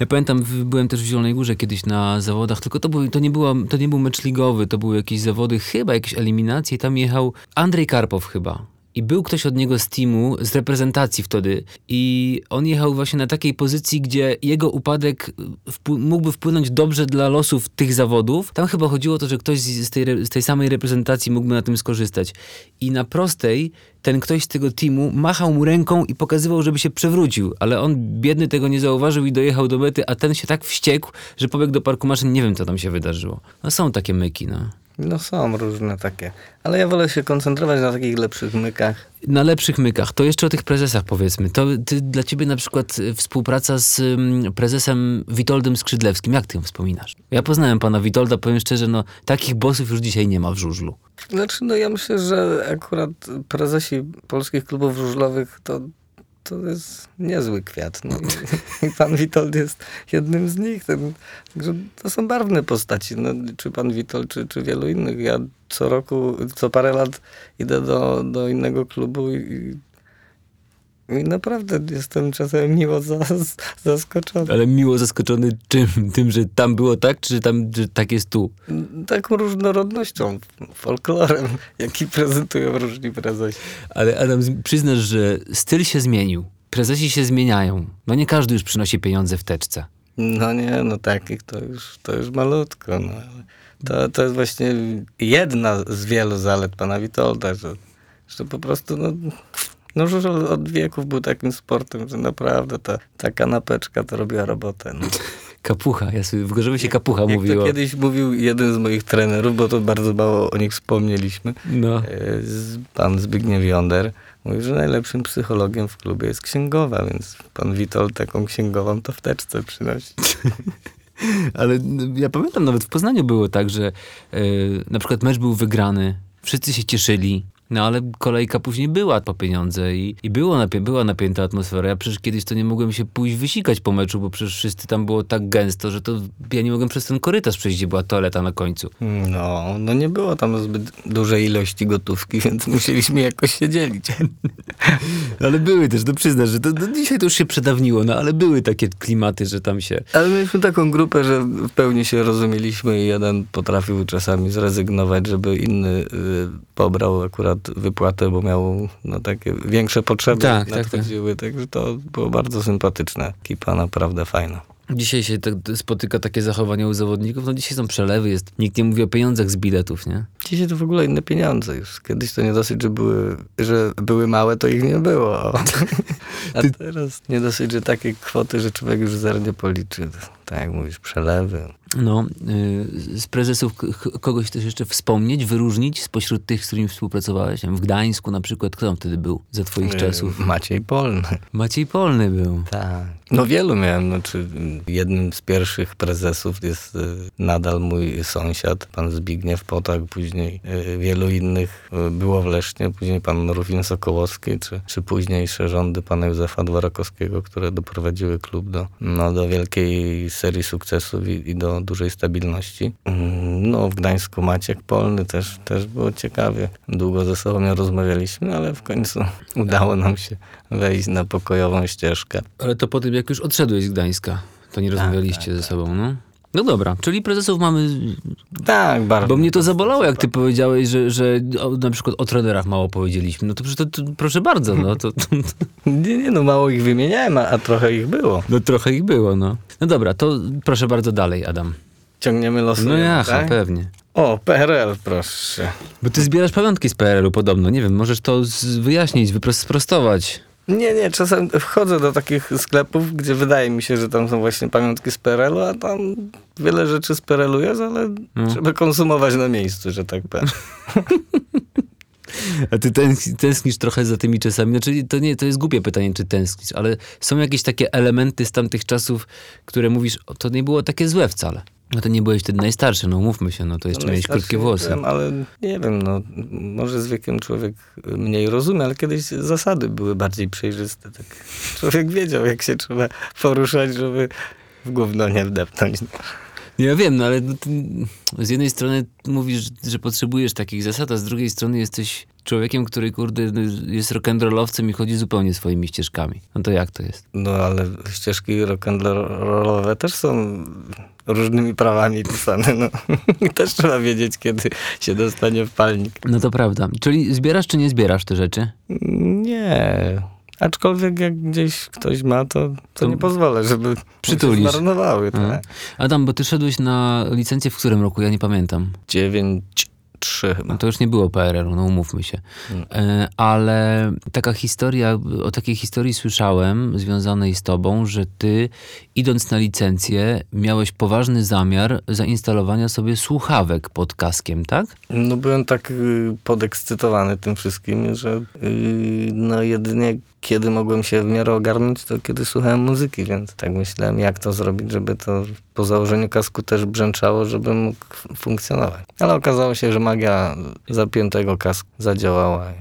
Ja pamiętam, byłem też w Zielonej Górze kiedyś na zawodach, tylko to, był, to, nie była, to nie był mecz ligowy, to były jakieś zawody, chyba jakieś eliminacje i tam jechał Andrzej Karpow chyba. I był ktoś od niego z teamu, z reprezentacji wtedy i on jechał właśnie na takiej pozycji, gdzie jego upadek wpł- mógłby wpłynąć dobrze dla losów tych zawodów. Tam chyba chodziło o to, że ktoś z tej, z tej samej reprezentacji mógłby na tym skorzystać. I na prostej ten ktoś z tego teamu machał mu ręką i pokazywał, żeby się przewrócił, ale on biedny tego nie zauważył i dojechał do mety, a ten się tak wściekł, że pobiegł do parku maszyn. Nie wiem, co tam się wydarzyło. No są takie myki, no. No są różne takie. Ale ja wolę się koncentrować na takich lepszych mykach. Na lepszych mykach. To jeszcze o tych prezesach powiedzmy. To ty, dla ciebie na przykład y, współpraca z ym, prezesem Witoldem Skrzydlewskim. Jak ty ją wspominasz? Ja poznałem pana Witolda, powiem szczerze, no takich bossów już dzisiaj nie ma w żużlu. Znaczy, no ja myślę, że akurat prezesi polskich klubów żużlowych to, to jest niezły kwiat. No. I, I pan Witold jest jednym z nich. Ten, także to są barwne postaci. No, czy pan Witold, czy, czy wielu innych. Ja co roku, co parę lat idę do, do innego klubu i, i naprawdę jestem czasem miło zas, zaskoczony. Ale miło zaskoczony czym? Tym, że tam było tak, czy tam, że tak jest tu? Taką różnorodnością, folklorem, jaki prezentują różni prezesi. Ale Adam, przyznasz, że styl się zmienił. Prezesi się zmieniają. No nie każdy już przynosi pieniądze w teczce. No nie, no takich to już, to już malutko. No. To, to jest właśnie jedna z wielu zalet pana Witolda, że, że po prostu no, no żużel od wieków był takim sportem, że naprawdę ta, ta kanapeczka to robiła robotę. No. Kapucha, ja sobie w Gorzowie się kapucha Jak mówiło. to kiedyś mówił jeden z moich trenerów, bo to bardzo mało o nich wspomnieliśmy, No. e, pan Zbigniew Jonder, mówił, że najlepszym psychologiem w klubie jest księgowa, więc pan Witold taką księgową to w teczce przynosi. Ale ja pamiętam, nawet w Poznaniu było tak, że e, na przykład mecz był wygrany, wszyscy się cieszyli, no ale kolejka później była po pieniądze i, i było napie- była napięta atmosfera. Ja przecież kiedyś to nie mogłem się pójść wysikać po meczu, bo przecież wszyscy tam było tak gęsto, że to ja nie mogłem przez ten korytarz przejść, gdzie była toaleta na końcu. No, no nie było tam zbyt dużej ilości gotówki, więc musieliśmy jakoś się dzielić. Ale były też, no przyznasz, że to, no dzisiaj to już się przedawniło, no ale były takie klimaty, że tam się... Ale mieliśmy taką grupę, że w pełni się rozumieliśmy i jeden potrafił czasami zrezygnować, żeby inny y, pobrał akurat wypłatę, bo miał no, takie większe potrzeby Tak, tak, nadchodziły, także to było bardzo sympatyczne. Ekipa naprawdę fajna. Dzisiaj się tak spotyka takie zachowania u zawodników, no dzisiaj są przelewy, jest, nikt nie mówi o pieniądzach z biletów, nie? Dzisiaj to w ogóle inne pieniądze już. Kiedyś to nie dosyć, że były, że były małe, to ich nie było. A teraz nie dosyć, że takie kwoty, że człowiek już zer nie policzy. Tak jak mówisz, przelewy. No, y, z prezesów kogoś też jeszcze wspomnieć, wyróżnić spośród tych, z którymi współpracowałeś? W Gdańsku na przykład, kto tam wtedy był za twoich E, czasów? Maciej Polny. Maciej Polny był. Tak. No wielu miałem. Znaczy, jednym z pierwszych prezesów jest y, nadal mój sąsiad, pan Zbigniew Potak, później y, wielu innych y, było w Lesznie, później pan Rufin Sokołowski, czy, czy późniejsze rządy pana Józefa Dworakowskiego, które doprowadziły klub do, no, do wielkiej serii sukcesów i, i do dużej stabilności. Mm, No w Gdańsku Maciek Polny też, też było ciekawie. Długo ze sobą nie rozmawialiśmy, ale w końcu udało nam się wejść na pokojową ścieżkę. Ale to po tym, jak już odszedłeś z Gdańska, to nie rozmawialiście tak, ze sobą, no? No dobra, czyli prezesów mamy... Tak, bardzo. Bo mnie to zabolało, jak ty powiedziałeś, że, że o, na przykład o trenerach mało powiedzieliśmy. No to, to, to proszę bardzo, no to, to, Nie, nie, no mało ich wymieniałem, a, a trochę ich było. no trochę ich było, no. No dobra, to proszę bardzo dalej, Adam. Ciągniemy losy. No jaha, tak? pewnie. O, PRL, proszę. Bo ty zbierasz pamiątki z PRL-u podobno, nie wiem, możesz to wyjaśnić, wyprost- sprostować. Nie, nie, czasem wchodzę do takich sklepów, gdzie wydaje mi się, że tam są właśnie pamiątki z PRL-u, a tam wiele rzeczy z PRL-u jest, ale No. trzeba konsumować na miejscu, że tak powiem. A ty tęsk- tęsknisz trochę za tymi czasami. Znaczy, to nie, to jest głupie pytanie, czy tęsknisz, ale są jakieś takie elementy z tamtych czasów, które mówisz, to nie było takie złe wcale. No to nie byłeś wtedy najstarszy, no umówmy się, no to jeszcze No, miałeś krótkie włosy. byłem, ale nie wiem, no może z wiekiem człowiek mniej rozumie, ale kiedyś zasady były bardziej przejrzyste. Tak. Człowiek wiedział, jak się trzeba poruszać, żeby w gówno nie wdepnąć. Ja wiem, no ale no z jednej strony mówisz, że potrzebujesz takich zasad, a z drugiej strony jesteś człowiekiem, który kurde jest rock'n'rollowcem i chodzi zupełnie swoimi ścieżkami. No to jak to jest? No ale ścieżki rock'n'rollowe też są różnymi prawami pisane. No. Też trzeba wiedzieć, kiedy się dostanie w palnik. No to prawda. Czyli zbierasz czy nie zbierasz te rzeczy? Nie. Aczkolwiek jak gdzieś ktoś ma, to, to, To nie pozwolę, żeby przytulisz. się zmarnowały. Tak? Adam, bo ty szedłeś na licencję w którym roku? Ja nie pamiętam. Dziewięć, trzy chyba. No to już nie było PRL-u, no umówmy się. E, ale taka historia, o takiej historii słyszałem związanej z tobą, że ty idąc na licencję miałeś poważny zamiar zainstalowania sobie słuchawek pod kaskiem, tak? No byłem tak y, podekscytowany tym wszystkim, że y, no jedynie kiedy mogłem się w miarę ogarnąć, to kiedy słuchałem muzyki, więc tak myślałem, jak to zrobić, żeby to po założeniu kasku też brzęczało, żebym mógł funkcjonować. Ale okazało się, że magia zapiętego kasku zadziałała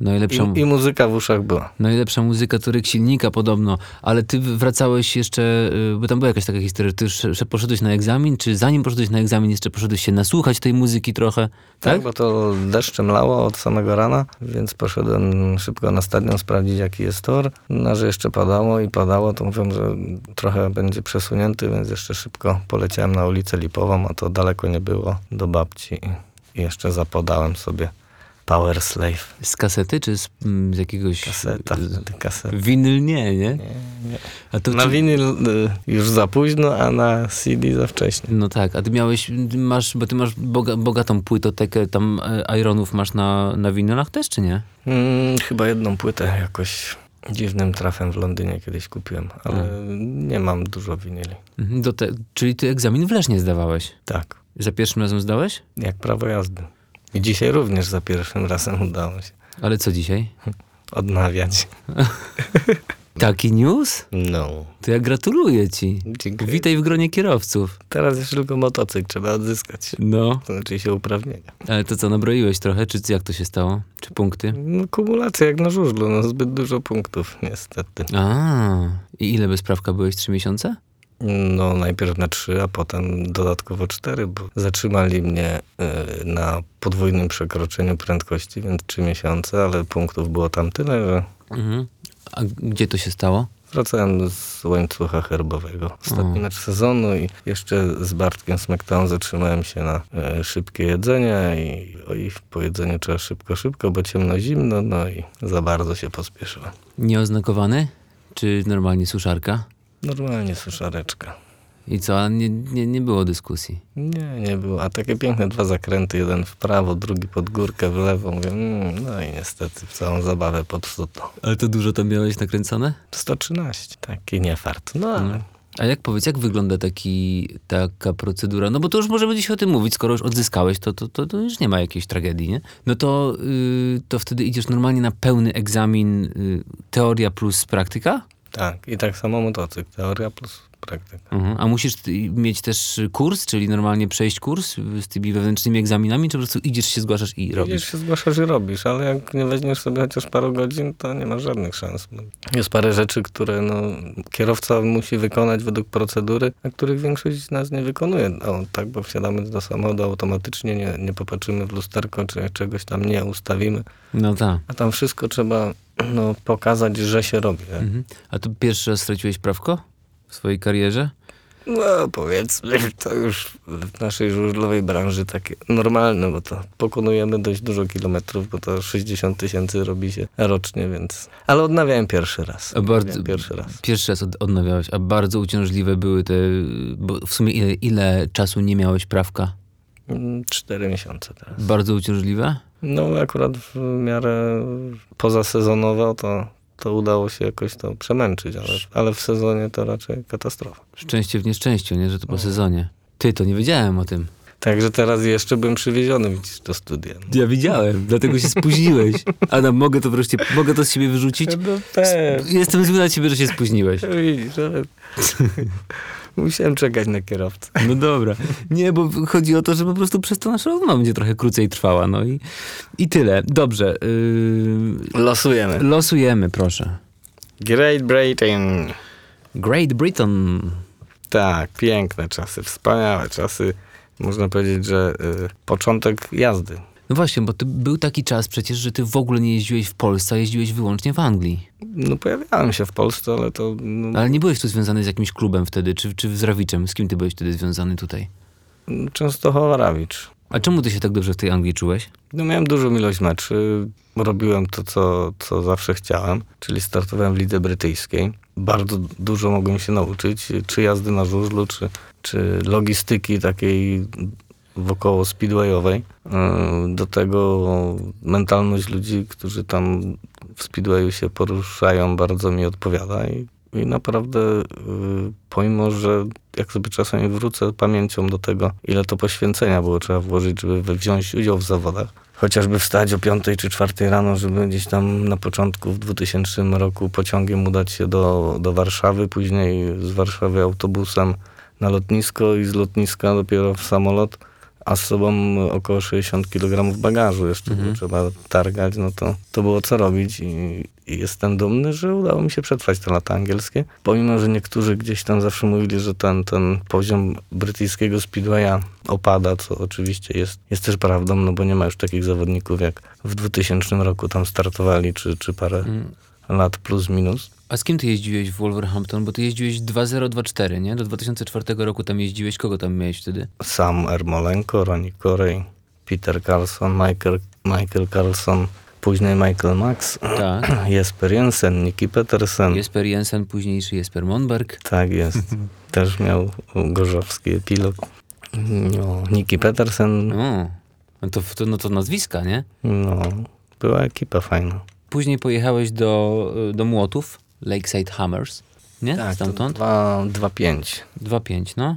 Najlepsza, i, i muzyka w uszach była. najlepsza muzyka to ryk silnika podobno, ale ty wracałeś jeszcze, y, bo tam była jakaś taka historia, ty już poszedłeś na egzamin, czy zanim poszedłeś na egzamin jeszcze poszedłeś się nasłuchać tej muzyki trochę, Tak, tak? bo to deszczem lało od samego rana, więc poszedłem szybko na stadion sprawdzić, jaki jest tor. No, że jeszcze padało i padało, to mówią, że trochę będzie przesunięty, więc jeszcze szybko poleciałem na ulicę Lipową, a to daleko nie było, do babci i jeszcze zapodałem sobie Power Slave. Z kasety, czy z, mm, z jakiegoś... Kaseta, kaseta. Winyl nie, nie? A to Na czy- winyl y, już za późno, a na CD za wcześnie. No tak, a ty miałeś, masz, bo ty masz boga, bogatą płytotekę, tam e, Ironów masz na, na winylach też, czy nie? Mm, chyba jedną płytę jakoś dziwnym trafem w Londynie kiedyś kupiłem, ale nie mam dużo winyli. Mhm, Do te, czyli ty egzamin w Lesznie zdawałeś? Tak, Za pierwszym razem zdałeś? jak prawo jazdy. I dzisiaj również za pierwszym razem udało się Ale co dzisiaj? odnawiać. Taki news? No. To ja gratuluję ci. Dziękuję. Witaj w gronie kierowców. Teraz jeszcze tylko motocykl trzeba odzyskać. No, To znaczy się uprawnienia. ale to co, nabroiłeś trochę, czy jak to się stało? Czy punkty? No, kumulacja jak na żużlu, no zbyt dużo punktów niestety. A, i ile bez prawka byłeś? Trzy miesiące? No najpierw na trzy, a potem dodatkowo cztery, bo zatrzymali mnie y, na podwójnym przekroczeniu prędkości, więc trzy miesiące, ale punktów było tam tyle, że Mhm. A gdzie to się stało? wracałem z łańcucha herbowego. Ostatni mecz sezonu i jeszcze z Bartkiem Smektą zatrzymałem się na e, szybkie jedzenie i, o, i po jedzeniu trzeba szybko, szybko, bo ciemno, zimno, no i za bardzo się pospieszyłem. Nieoznakowany? Czy normalnie suszarka? Normalnie suszareczka. I co, a nie, nie, nie było dyskusji? Nie, nie było. A takie piękne dwa zakręty, jeden w prawo, drugi pod górkę w lewo. Mówię, mm, no i niestety całą zabawę popsuto. Ale to dużo tam miałeś nakręcone? 113, taki niefart. No ale Mm. A jak powiedz, jak wygląda taki, taka procedura? No bo to już możemy dzisiaj o tym mówić, skoro już odzyskałeś, to, to, to, to już nie ma jakiejś tragedii, nie? No to, yy, to wtedy idziesz normalnie na pełny egzamin, yy, teoria plus praktyka? Tak. I tak samo motocykl. Teoria plus praktyka. Mhm. A musisz mieć też kurs, czyli normalnie przejść kurs z tymi wewnętrznymi egzaminami, czy po prostu idziesz się, zgłaszasz i robisz? Idziesz się zgłaszasz i robisz, ale jak nie weźmiesz sobie chociaż paru godzin, to nie ma żadnych szans. No. Jest parę rzeczy, które no, kierowca musi wykonać według procedury, a których większość z nas nie wykonuje. O, tak, bo wsiadamy do samochodu automatycznie, nie, nie popatrzymy w lusterko, czy czegoś tam nie ustawimy. No tak. A tam wszystko trzeba no, pokazać, że się robi. Mhm. A to pierwszy raz straciłeś prawko w swojej karierze? No powiedzmy, to już w naszej żużlowej branży takie normalne, bo to pokonujemy dość dużo kilometrów, bo to 60 tysięcy robi się rocznie, więc... Ale odnawiałem pierwszy raz. A bardzo- Pierwszy raz. Pierwszy raz od, odnawiałeś, a bardzo uciążliwe były te, bo w sumie ile, ile czasu nie miałeś prawka? Mm, Cztery miesiące teraz. Bardzo uciążliwe? No akurat w miarę pozasezonowo to, to udało się jakoś to przemęczyć, ale, ale w sezonie to raczej katastrofa. Szczęście w nieszczęściu, nie? Że to po sezonie. Ty, to nie wiedziałem o tym. Także teraz jeszcze bym przywieziony widzisz, do studia. Ja widziałem, dlatego się spóźniłeś. Adam, mogę to wreszcie, mogę to z siebie wyrzucić? No. Jestem zły na ciebie, że się spóźniłeś. Widzisz, ale... Musiałem czekać na kierowcę. No dobra. Nie, bo chodzi o to, że po prostu przez to nasza rozmowa będzie trochę krócej trwała, no i, i tyle. Dobrze. Yy, Losujemy. losujemy, proszę. Great Britain. Great Britain. Tak, piękne czasy, wspaniałe czasy. Można powiedzieć, że y, początek jazdy. No właśnie, bo ty, był taki czas przecież, że ty w ogóle nie jeździłeś w Polsce, a jeździłeś wyłącznie w Anglii. No pojawiałem się w Polsce, ale to... No, Ale nie byłeś tu związany z jakimś klubem wtedy, czy, czy z Rawiczem? Z kim ty byłeś wtedy związany tutaj? Częstochowa Rawicz. A czemu ty się tak dobrze w tej Anglii czułeś? No miałem dużą ilość meczy, robiłem to, co, co zawsze chciałem, czyli startowałem w lidze brytyjskiej. Bardzo dużo mogłem się nauczyć, czy jazdy na żużlu, czy, czy logistyki takiej wokoło speedwayowej. Yy, Do tego mentalność ludzi, którzy tam w speedwayu się poruszają, bardzo mi odpowiada i, i naprawdę yy, pomimo, że jak sobie czasami wrócę pamięcią do tego, ile to poświęcenia było trzeba włożyć, żeby wziąć udział w zawodach, chociażby wstać o 5 czy 4 rano, żeby gdzieś tam na początku w 2000 roku pociągiem udać się do, do Warszawy, później z Warszawy autobusem na lotnisko i z lotniska dopiero w samolot, a z sobą około 60 kg bagażu jeszcze było trzeba targać, no to, to było co robić i, i jestem dumny, że udało mi się przetrwać te lata angielskie. Pomimo, że niektórzy gdzieś tam zawsze mówili, że ten, ten poziom brytyjskiego speedwaya opada, co oczywiście jest, jest też prawdą, no bo nie ma już takich zawodników jak w 2000 roku tam startowali, czy, czy parę lat plus minus. A z kim ty jeździłeś w Wolverhampton? Bo ty jeździłeś 2024, nie? Do 2004 roku tam jeździłeś. Kogo tam miałeś wtedy? Sam Ermolenko, Ronnie Corey, Peter Carlson, Michael, Michael Carlson, później Michael Max, Tak. Jesper Jensen, Nicky Petersen. Jesper Jensen, późniejszy Jesper Monberg. Tak jest. Też miał gorzowski epilog. No, Nicky Petersen, O, no to, to, no to nazwiska, nie? no, była ekipa fajna. Później pojechałeś do, do Młotów, Lakeside Hammers, nie? Tak, Stamtąd? 2-5. 2-5, no.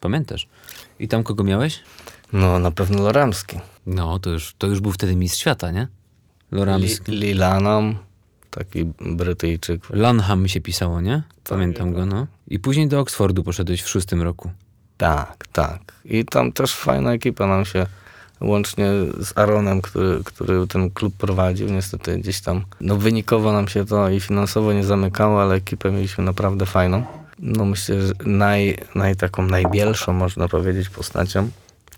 Pamiętasz? I tam kogo miałeś? No, na pewno Loramski. No, to już, to już był wtedy mistrz świata, nie? Loramski. Li, Lilanam, taki Brytyjczyk. Lanham się pisało, nie? Pamiętam go, no. I później do Oxfordu poszedłeś w szóstym roku. Tak, tak. I tam też fajna ekipa nam się łącznie z Aaronem, który, który ten klub prowadził. Niestety gdzieś tam, no wynikowo nam się to i finansowo nie zamykało, ale ekipę mieliśmy naprawdę fajną. No myślę, że naj, naj taką najbielszą, można powiedzieć, postacią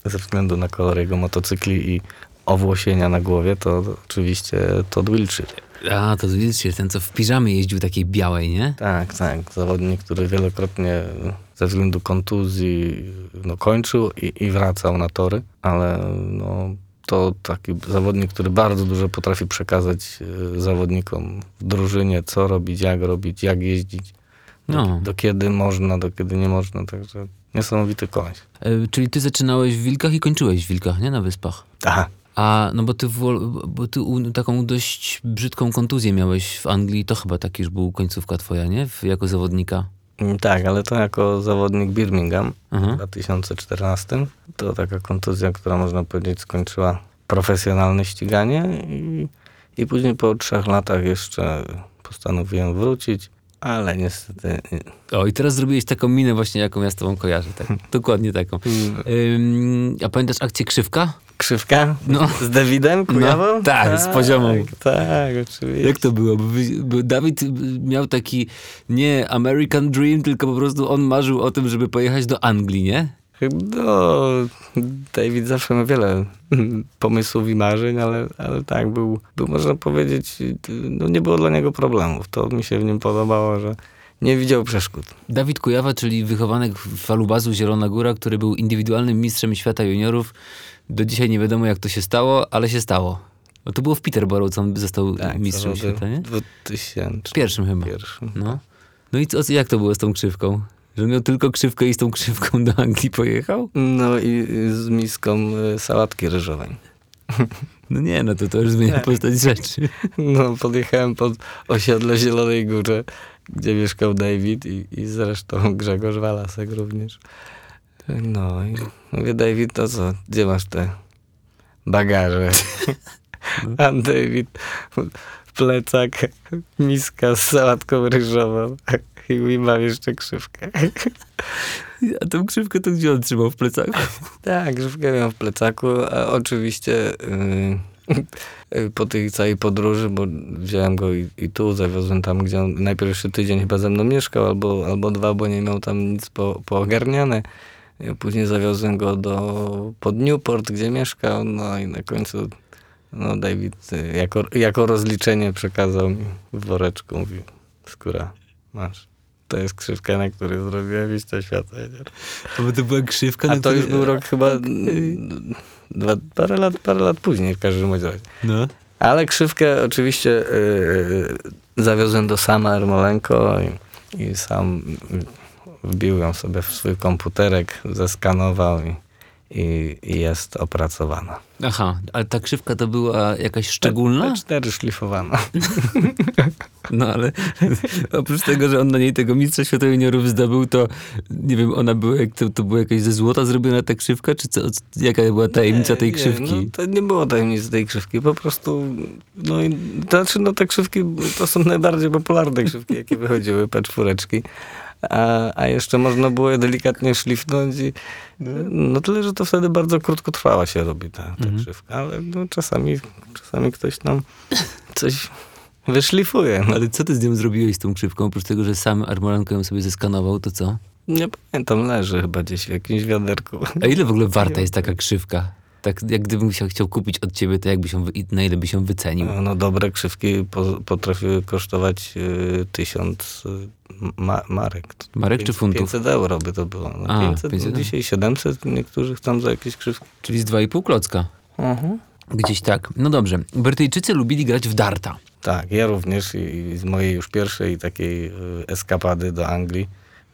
ze względu na kolor jego motocykli i owłosienia na głowie, to oczywiście Todd Wiltshire. A, to widzicie, ten co w piżamie jeździł takiej białej, nie? Tak, tak. Zawodnik, który wielokrotnie ze względu kontuzji no, kończył i, i wracał na tory, ale no, to taki zawodnik, który bardzo dużo potrafi przekazać e, zawodnikom w drużynie, co robić, jak robić, jak jeździć, do, No. do kiedy można, do kiedy nie można, także niesamowity koleś. E, czyli ty zaczynałeś w Wilkach i kończyłeś w Wilkach, nie? Na Wyspach. Tak, A, no bo ty, bo ty taką dość brzydką kontuzję miałeś w Anglii, to chyba taki już był końcówka twoja, nie? W, jako zawodnika. Mm, tak, ale to jako zawodnik Birmingham Aha. w 2014. To taka kontuzja, która można powiedzieć skończyła profesjonalne ściganie i, i później po trzech latach jeszcze postanowiłem wrócić, ale niestety O, i teraz zrobiłeś taką minę właśnie, jaką ja z tobą kojarzę. Tak, dokładnie taką. Ym, a pamiętasz akcję Krzywka? Krzywka No. z Dawidem Kujawą? No, tak, z poziomą. Tak, oczywiście. Jak to było? Bo, Dawid y, miał taki nie American Dream, tylko po prostu on marzył o tym, żeby pojechać do Anglii, nie? No, David zawsze ma wiele pomysłów i marzeń, ale, ale tak, był, był, można powiedzieć, no nie było dla niego problemów. To mi się w nim podobało, że nie widział przeszkód. Dawid Kujawa, czyli wychowanek falubazu Zielona Góra, który był indywidualnym mistrzem świata juniorów. Do dzisiaj nie wiadomo, jak to się stało, ale się stało. No to było w Peterborough, co on został mistrzem zawody świata, nie? 2000. Pierwszym chyba. Pierwszym. No. No i co, jak to było z tą krzywką? Że miał tylko krzywkę i z tą krzywką do Anglii pojechał? No i z miską y, sałatki ryżowej. No nie, no to to już zmienia postać rzeczy. No, podjechałem pod osiedle Zielonej Górze, gdzie mieszkał David i, i zresztą Grzegorz Walasek również. No i mówię, David, to co, gdzie masz te bagaże? A David, plecak, miska z sałatką ryżową i mówi, mam jeszcze krzywkę. A tą krzywkę to gdzie on trzymał w plecaku? Tak, grzywkę miałem w plecaku, a oczywiście yy, po tej całej podróży, bo wziąłem go i, i tu, zawiozłem tam, gdzie on najpierw jeszcze tydzień chyba ze mną mieszkał, albo, albo dwa, bo nie miał tam nic po, poogarniane. Później zawiozłem go do, pod Newport, gdzie mieszkał, no i na końcu no David y, jako, jako rozliczenie przekazał mi w woreczku, mówi, skóra, masz. To jest krzywka, na której zrobiłem liścia świata. Bo to była krzywka. A to już był rok chyba dwa, parę, lat, parę lat później w każdym razie. No. Ale krzywkę oczywiście yy, zawiozłem do sama Ermolenko i, i sam wbił ją sobie w swój komputerek, zeskanował i, i, i jest opracowana. Aha, ale ta krzywka to była jakaś szczególna? Cztery szlifowana. No ale oprócz tego, że on na niej tego mistrza świata juniorów zdobył, to nie wiem, ona była, to, to była jakaś ze złota zrobiona ta krzywka, czy co, jaka była tajemnica tej Nie, krzywki? No, to nie było tajemnicy tej krzywki, po prostu, no i, to znaczy, no te krzywki to są najbardziej popularne krzywki, jakie wychodziły, P4. A, a jeszcze można było je delikatnie szlifnąć i no tyle, że to wtedy bardzo krótko trwała się robi ta, ta krzywka, ale no, czasami, czasami ktoś tam coś wyszlifuje. No. Ale co ty z nią zrobiłeś z tą krzywką? Oprócz tego, że sam Armolenko ją sobie zeskanował, to co? Nie pamiętam, leży chyba gdzieś w jakimś wiaderku. A ile w ogóle warta jest taka krzywka? Tak jak gdybym się chciał kupić od ciebie, to jakby się, na ile by się wycenił? No dobre krzywki po, potrafiły kosztować y, tysiąc y, ma, marek. Marek czy funtów? 500 euro by to było. No, A, 500, 500. no, dzisiaj 700, niektórzy chcą za jakieś krzywki. Czyli z 2,5 klocka. Gdzieś tak. No dobrze. Brytyjczycy lubili grać w darta. Tak, ja również i, z mojej już pierwszej takiej y, eskapady do Anglii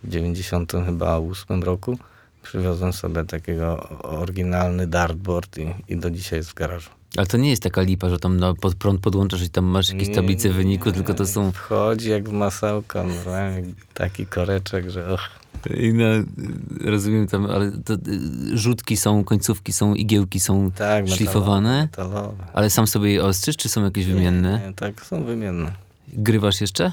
w 90 chyba 8 roku przywiozłem sobie takiego oryginalny dartboard i, i do dzisiaj jest w garażu. Ale to nie jest taka lipa, że tam na pod prąd podłączasz i tam masz jakieś tablice wyniku, tylko to są... Wchodzi jak w masełko, normalnie, taki koreczek, że och. I na, rozumiem tam, ale to, y, rzutki są, końcówki są, igiełki są Tak, metalowe, szlifowane. Metalowe. Ale sam sobie je ostrzysz, czy są jakieś wymienne? Nie, tak, są wymienne. Grywasz jeszcze?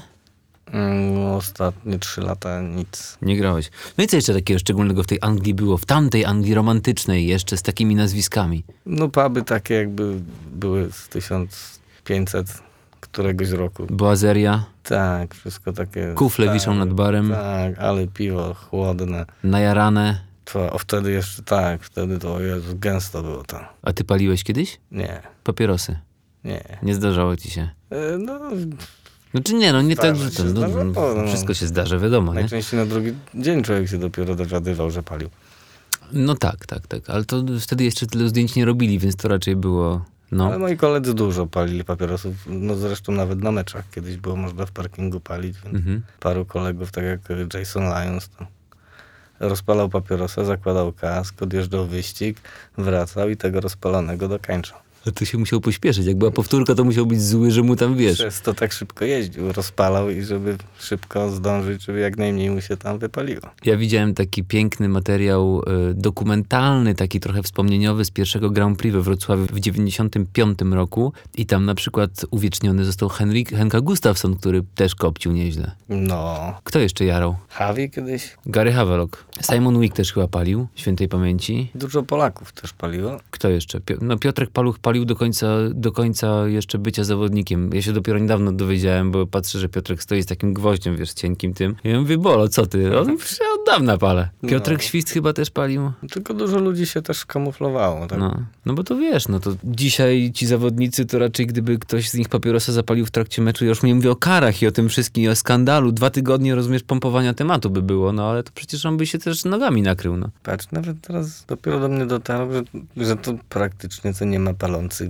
Mm, ostatnie trzy lata nic. Nie grałeś. No i co jeszcze takiego szczególnego w tej Anglii było? W tamtej Anglii romantycznej jeszcze z takimi nazwiskami. No puby takie jakby były z 1500 któregoś roku. Boazeria, Tak, wszystko takie... kufle tak, wiszą nad barem, Tak, ale piwo chłodne. najarane. To, o, wtedy jeszcze tak, wtedy to Jezu, gęsto było tam. A ty paliłeś kiedyś? Nie, Papierosy. nie. Nie zdarzało ci się. E, No, Znaczy nie, no nie tak, że to, no, zdarza, no, no. wszystko się zdarza, wiadomo, nie? najczęściej na drugi dzień człowiek się dopiero dowiadywał, że palił. No tak, tak, tak, ale to wtedy jeszcze tyle zdjęć nie robili, więc to raczej było, no. Ale moi koledzy dużo palili papierosów, no zresztą nawet na meczach kiedyś było można w parkingu palić, więc Mhm. paru kolegów, tak jak Jason Lyons, to rozpalał papierosa, zakładał kask, odjeżdżał wyścig, wracał i tego rozpalonego dokańczał. To się musiał pośpieszyć, jak była powtórka, to musiał być zły, że mu tam wiesz. Przez to tak szybko jeździł, rozpalał i żeby szybko zdążyć, żeby jak najmniej mu się tam wypaliło. Ja widziałem taki piękny materiał y, dokumentalny, taki trochę wspomnieniowy z pierwszego Grand Prix we Wrocławiu w 95 roku i tam na przykład uwieczniony został Henrik, Henka Gustafsson, który też kopcił nieźle. No, Kto jeszcze jarał? Javi kiedyś, Gary Havelock. Simon Wick też chyba palił, świętej pamięci. dużo Polaków też paliło. Kto jeszcze? Pio- no Piotrek Paluch palił do końca, do końca jeszcze bycia zawodnikiem. Ja się dopiero niedawno dowiedziałem, bo patrzę, że Piotrek stoi z takim gwoździem, wiesz, cienkim tym. I ja mówię, Bolo, co ty? On od dawna palę. Piotrek No. Świst chyba też palił. Tylko dużo ludzi się też kamuflowało, tak? No, no bo to wiesz, no to dzisiaj ci zawodnicy, to raczej gdyby ktoś z nich papierosa zapalił w trakcie meczu, ja już nie mówię o karach i o tym wszystkim, i o skandalu, dwa tygodnie, rozumiesz, pompowania tematu by było, no ale to przecież on by się też nogami nakrył, no. Patrz, nawet teraz dopiero do mnie dotarło, że, że to praktycznie to nie ma palących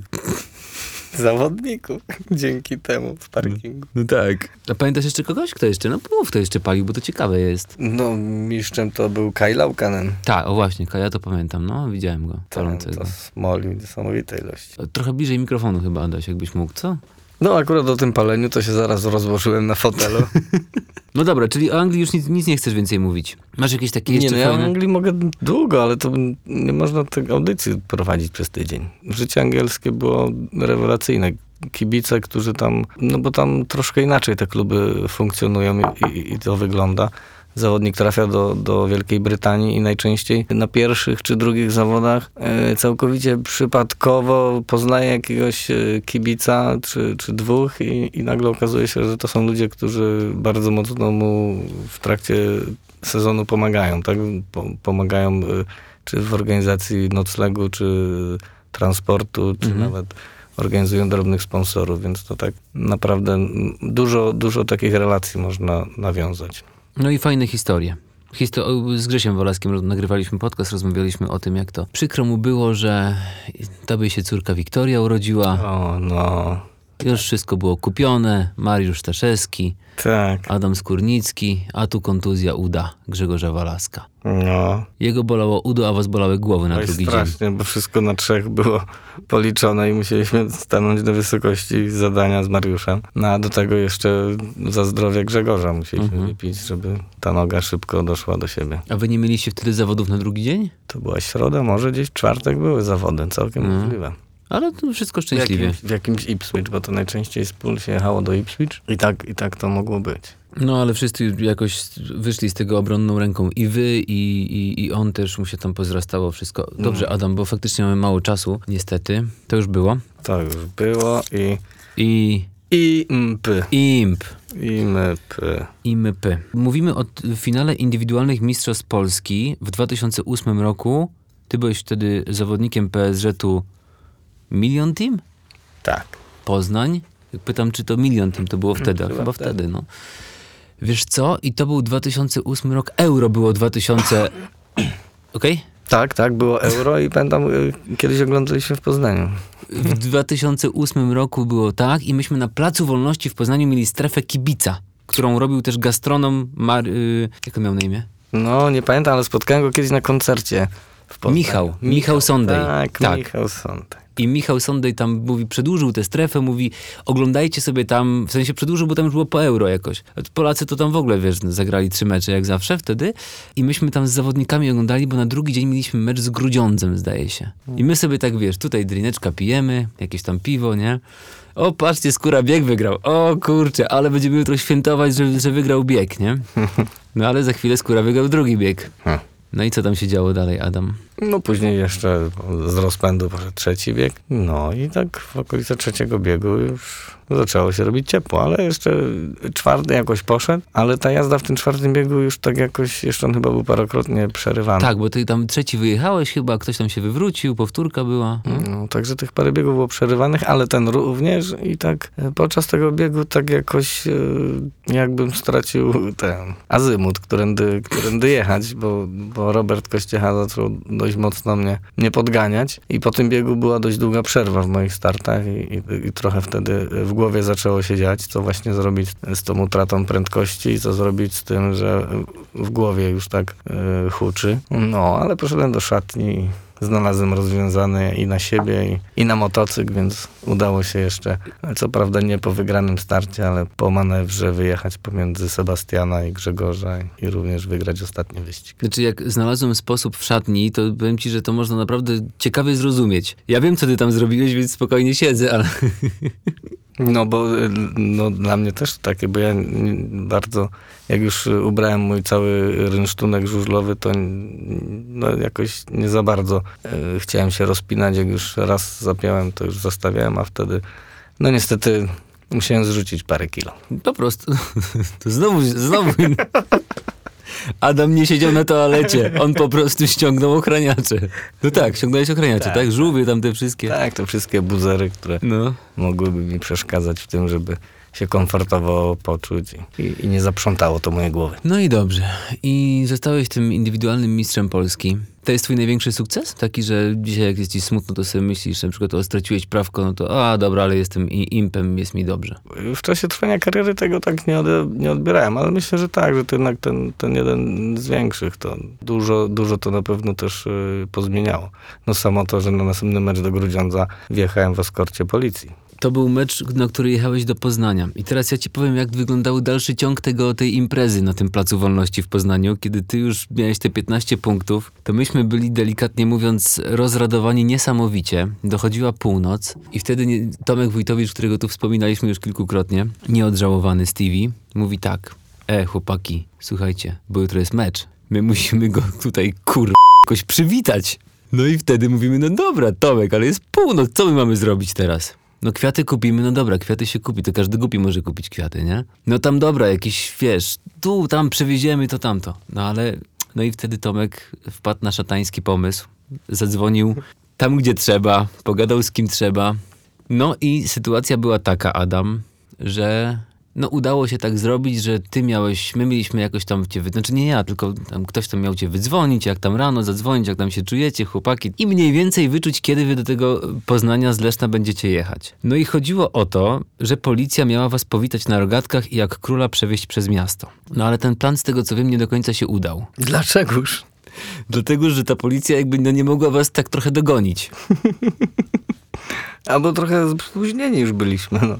zawodników dzięki temu w parkingu. No tak. A pamiętasz jeszcze kogoś? Kto jeszcze? No mów, kto jeszcze palił, bo to ciekawe jest. No, mistrzem to był Kai Laukanen. Tak, o właśnie, ja to pamiętam, no, widziałem go, Tam palącego. to smolił niesamowitej ilości. Trochę bliżej mikrofonu chyba, Adaś, jakbyś mógł, co? No akurat o tym paleniu to się zaraz rozłożyłem na fotelu. No dobra, czyli o Anglii już nic, nic nie chcesz więcej mówić. Masz jakieś takie Nie, jeszcze no ja fajne... Anglii mogę długo, ale to nie można tej audycji prowadzić przez tydzień. Życie angielskie było rewelacyjne. Kibice, którzy tam, no bo tam troszkę inaczej te kluby funkcjonują i, i, i to wygląda. Zawodnik trafia do, do Wielkiej Brytanii i najczęściej na pierwszych czy drugich zawodach e, całkowicie przypadkowo poznaje jakiegoś e, kibica czy, czy dwóch i, i nagle okazuje się, że to są ludzie, którzy bardzo mocno mu w trakcie sezonu pomagają, tak? Po, pomagają y, czy w organizacji noclegu, czy transportu, czy Mhm. nawet organizują drobnych sponsorów, więc to tak naprawdę dużo, dużo takich relacji można nawiązać. No i fajne historie. Histo- z Grzesiem Wolaskiem nagrywaliśmy podcast, rozmawialiśmy o tym, jak to przykro mu było, że tobie się córka Wiktoria urodziła. O, no, Już wszystko było kupione. Mariusz Staszewski, tak, Adam Skórnicki, a tu kontuzja uda Grzegorza Walaska. no. Jego bolało udo, a was bolały głowy na Oj, drugi dzień. strasznie, bo wszystko na trzech było policzone i musieliśmy stanąć do wysokości zadania z Mariuszem. No a do tego jeszcze za zdrowie Grzegorza musieliśmy Mhm. wypić, żeby ta noga szybko doszła do siebie. A wy nie mieliście wtedy zawodów na drugi dzień? To była środa, może gdzieś czwartek były zawody, całkiem Mhm. możliwe. Ale to wszystko W szczęśliwie. jakimś, w jakimś Ipswich, bo to najczęściej z pól się jechało do Ipswich i tak, i tak to mogło być. No ale wszyscy jakoś wyszli z tego obronną ręką. I wy, i, i, i on też mu się tam pozrastało wszystko. Dobrze, Adam, bo faktycznie mamy mało czasu, niestety. To już było. To już było i... I imp. I mpy. I mypy. Mówimy o finale indywidualnych Mistrzostw Polski w 2008 roku. Ty byłeś wtedy zawodnikiem PSG-u Milion Team? Tak. Poznań. Pytam, czy to Milion Team to było wtedy, Chyba chyba wtedy. wtedy, no. Wiesz co? I to był 2008 rok. Euro było 2000... Okej? Tak, tak, było euro i pamiętam, y, kiedyś oglądaliśmy w Poznaniu. W 2008 roku było tak i myśmy na Placu Wolności w Poznaniu mieli strefę kibica, którą robił też gastronom Mar... Y, jak on miał na imię? No, nie pamiętam, ale spotkałem go kiedyś na koncercie w Poznaniu. Michał. Michał Sondej. Tak, Tak. Michał Sondej. I Michał Sondej tam mówi, przedłużył tę strefę, mówi, oglądajcie sobie tam, w sensie przedłużył, bo tam już było po euro jakoś. Polacy to tam w ogóle, wiesz, zagrali trzy mecze jak zawsze wtedy. I myśmy tam z zawodnikami oglądali, bo na drugi dzień mieliśmy mecz z Grudziądzem, zdaje się. I my sobie tak, wiesz, tutaj drineczka pijemy, jakieś tam piwo, nie? O, patrzcie, Skóra bieg wygrał. O kurczę, ale będziemy jutro świętować, że, że wygrał bieg, nie? No ale za chwilę Skóra wygrał drugi bieg. No i co tam się działo dalej, Adam? No później jeszcze z rozpędu poszedł trzeci bieg. No i tak w okolicy trzeciego biegu już zaczęło się robić ciepło, ale jeszcze czwarty jakoś poszedł, ale ta jazda w tym czwartym biegu już tak jakoś, jeszcze on chyba był parokrotnie przerywany. Tak, bo ty tam trzeci wyjechałeś chyba, ktoś tam się wywrócił, powtórka była. No, także tych parę biegów było przerywanych, ale ten również i tak e, podczas tego biegu tak jakoś e, jakbym stracił ten azymut, którędy, którędy jechać, bo, bo Robert Kościecha zaczął dość mocno mnie, mnie podganiać i po tym biegu była dość długa przerwa w moich startach i, i, i trochę wtedy w głowie zaczęło się dziać, co właśnie zrobić z tą utratą prędkości i co zrobić z tym, że w głowie już tak e, huczy. No, ale poszedłem do szatni znalazłem rozwiązane i na siebie, i, i na motocykl, więc udało się jeszcze, co prawda nie po wygranym starcie, ale po manewrze wyjechać pomiędzy Sebastiana i Grzegorza i również wygrać ostatni wyścig. Znaczy, jak znalazłem sposób w szatni, to powiem ci, że to można naprawdę ciekawie zrozumieć. Ja wiem, co ty tam zrobiłeś, więc spokojnie siedzę, ale... No bo y, no, dla mnie też takie, bo ja bardzo, jak już ubrałem mój cały rynsztunek żużlowy, to no, jakoś nie za bardzo y, chciałem się rozpinać. Jak już raz zapiąłem, to już zostawiałem, a wtedy, no niestety musiałem zrzucić parę kilo. Po prostu. To znowu, znowu... Adam nie siedział na toalecie. On po prostu ściągnął ochraniacze. No tak, ściągnąłeś ochraniacze, tak? Tak, Żółwie tam te wszystkie. Tak, te wszystkie buzery, które No. mogłyby mi przeszkadzać w tym, żeby się komfortowo poczuć i, i nie zaprzątało to mojej głowy. No i dobrze. I zostałeś tym indywidualnym mistrzem Polski. To jest twój największy sukces? Taki, że dzisiaj jak jest ci smutno, to sobie myślisz, na przykład o straciłeś prawko, no to a dobra, ale jestem impem, jest mi dobrze. W czasie trwania kariery tego tak nie, ode, nie odbierałem, ale myślę, że tak, że to jednak ten, ten jeden z większych, to dużo, dużo to na pewno też y, pozmieniało. No samo to, że na następny mecz do Grudziądza wjechałem w eskorcie policji. To był mecz, na który jechałeś do Poznania. I teraz ja ci powiem, jak wyglądał dalszy ciąg tego, tej imprezy na tym Placu Wolności w Poznaniu. Kiedy ty już miałeś te 15 punktów, to myśmy byli delikatnie mówiąc rozradowani niesamowicie. Dochodziła północ i wtedy nie, Tomek Wójtowicz, którego tu wspominaliśmy już kilkukrotnie, nieodżałowany Stevie, mówi tak. E, chłopaki, słuchajcie, bo jutro jest mecz. My musimy go tutaj, kur... jakoś przywitać. No i wtedy mówimy, no dobra, Tomek, ale jest północ, co my mamy zrobić teraz? No kwiaty kupimy, no dobra, kwiaty się kupi, to każdy głupi może kupić kwiaty, nie? No tam dobra, jakiś, wiesz, tu, tam przewieziemy, to tamto. No ale, no i wtedy Tomek wpadł na szatański pomysł, zadzwonił tam, gdzie trzeba, pogadał z kim trzeba. No i sytuacja była taka, Adam, że no udało się tak zrobić, że ty miałeś, my mieliśmy jakoś tam cię, znaczy nie ja, tylko tam ktoś tam miał cię wydzwonić, jak tam rano zadzwonić, jak tam się czujecie, chłopaki i mniej więcej wyczuć, kiedy wy do tego Poznania z Leszna będziecie jechać. No i chodziło o to, że policja miała was powitać na rogatkach i jak króla przewieźć przez miasto. No ale ten plan z tego co wiem nie do końca się udał. Dlaczegoż? Dlatego, że ta policja jakby no nie mogła was tak trochę dogonić. Albo trochę spóźnieni już byliśmy, no.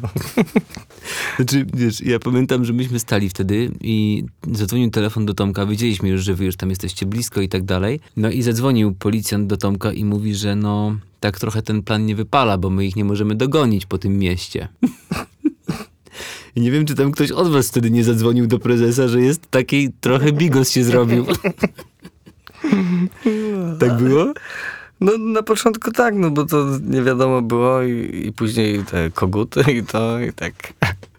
Znaczy, wiesz, ja pamiętam, że myśmy stali wtedy i zadzwonił telefon do Tomka, wiedzieliśmy już, że wy już tam jesteście blisko i tak dalej. No i zadzwonił policjant do Tomka i mówi, że no, tak trochę ten plan nie wypala, bo my ich nie możemy dogonić po tym mieście. I nie wiem, czy tam ktoś od was wtedy nie zadzwonił do prezesa, że jest taki trochę bigos się zrobił. tak było? No na początku tak, no bo to nie wiadomo było i, i później te koguty i to i tak.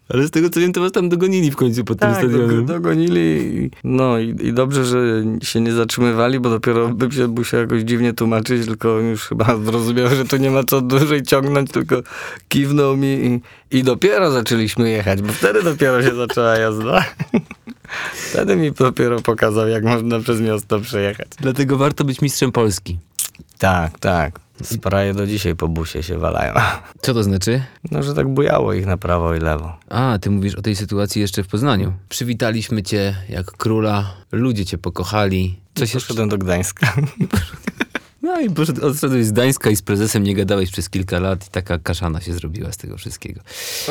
Ale z tego co wiem, to was tam dogonili w końcu pod tym Tak, stadionem. dog- dogonili. i- No i, i dobrze, że się nie zatrzymywali, bo dopiero bym się musiał jakoś dziwnie tłumaczyć, tylko już chyba zrozumiał, że tu nie ma co dłużej ciągnąć, tylko kiwnął mi i, i dopiero zaczęliśmy jechać, bo wtedy dopiero się zaczęła jazda. Wtedy mi dopiero pokazał, jak można przez miasto przejechać. Dlatego warto być mistrzem Polski. Tak, tak. Spraje do dzisiaj po busie się walają. Co to znaczy? No, że tak bujało ich na prawo i lewo. A, ty mówisz o tej sytuacji jeszcze w Poznaniu. Przywitaliśmy cię jak króla, ludzie cię pokochali. Coś jeszcze? Poszedłem do Gdańska. No i odszedłeś z Gdańska i z prezesem nie gadałeś przez kilka lat i taka kaszana się zrobiła z tego wszystkiego.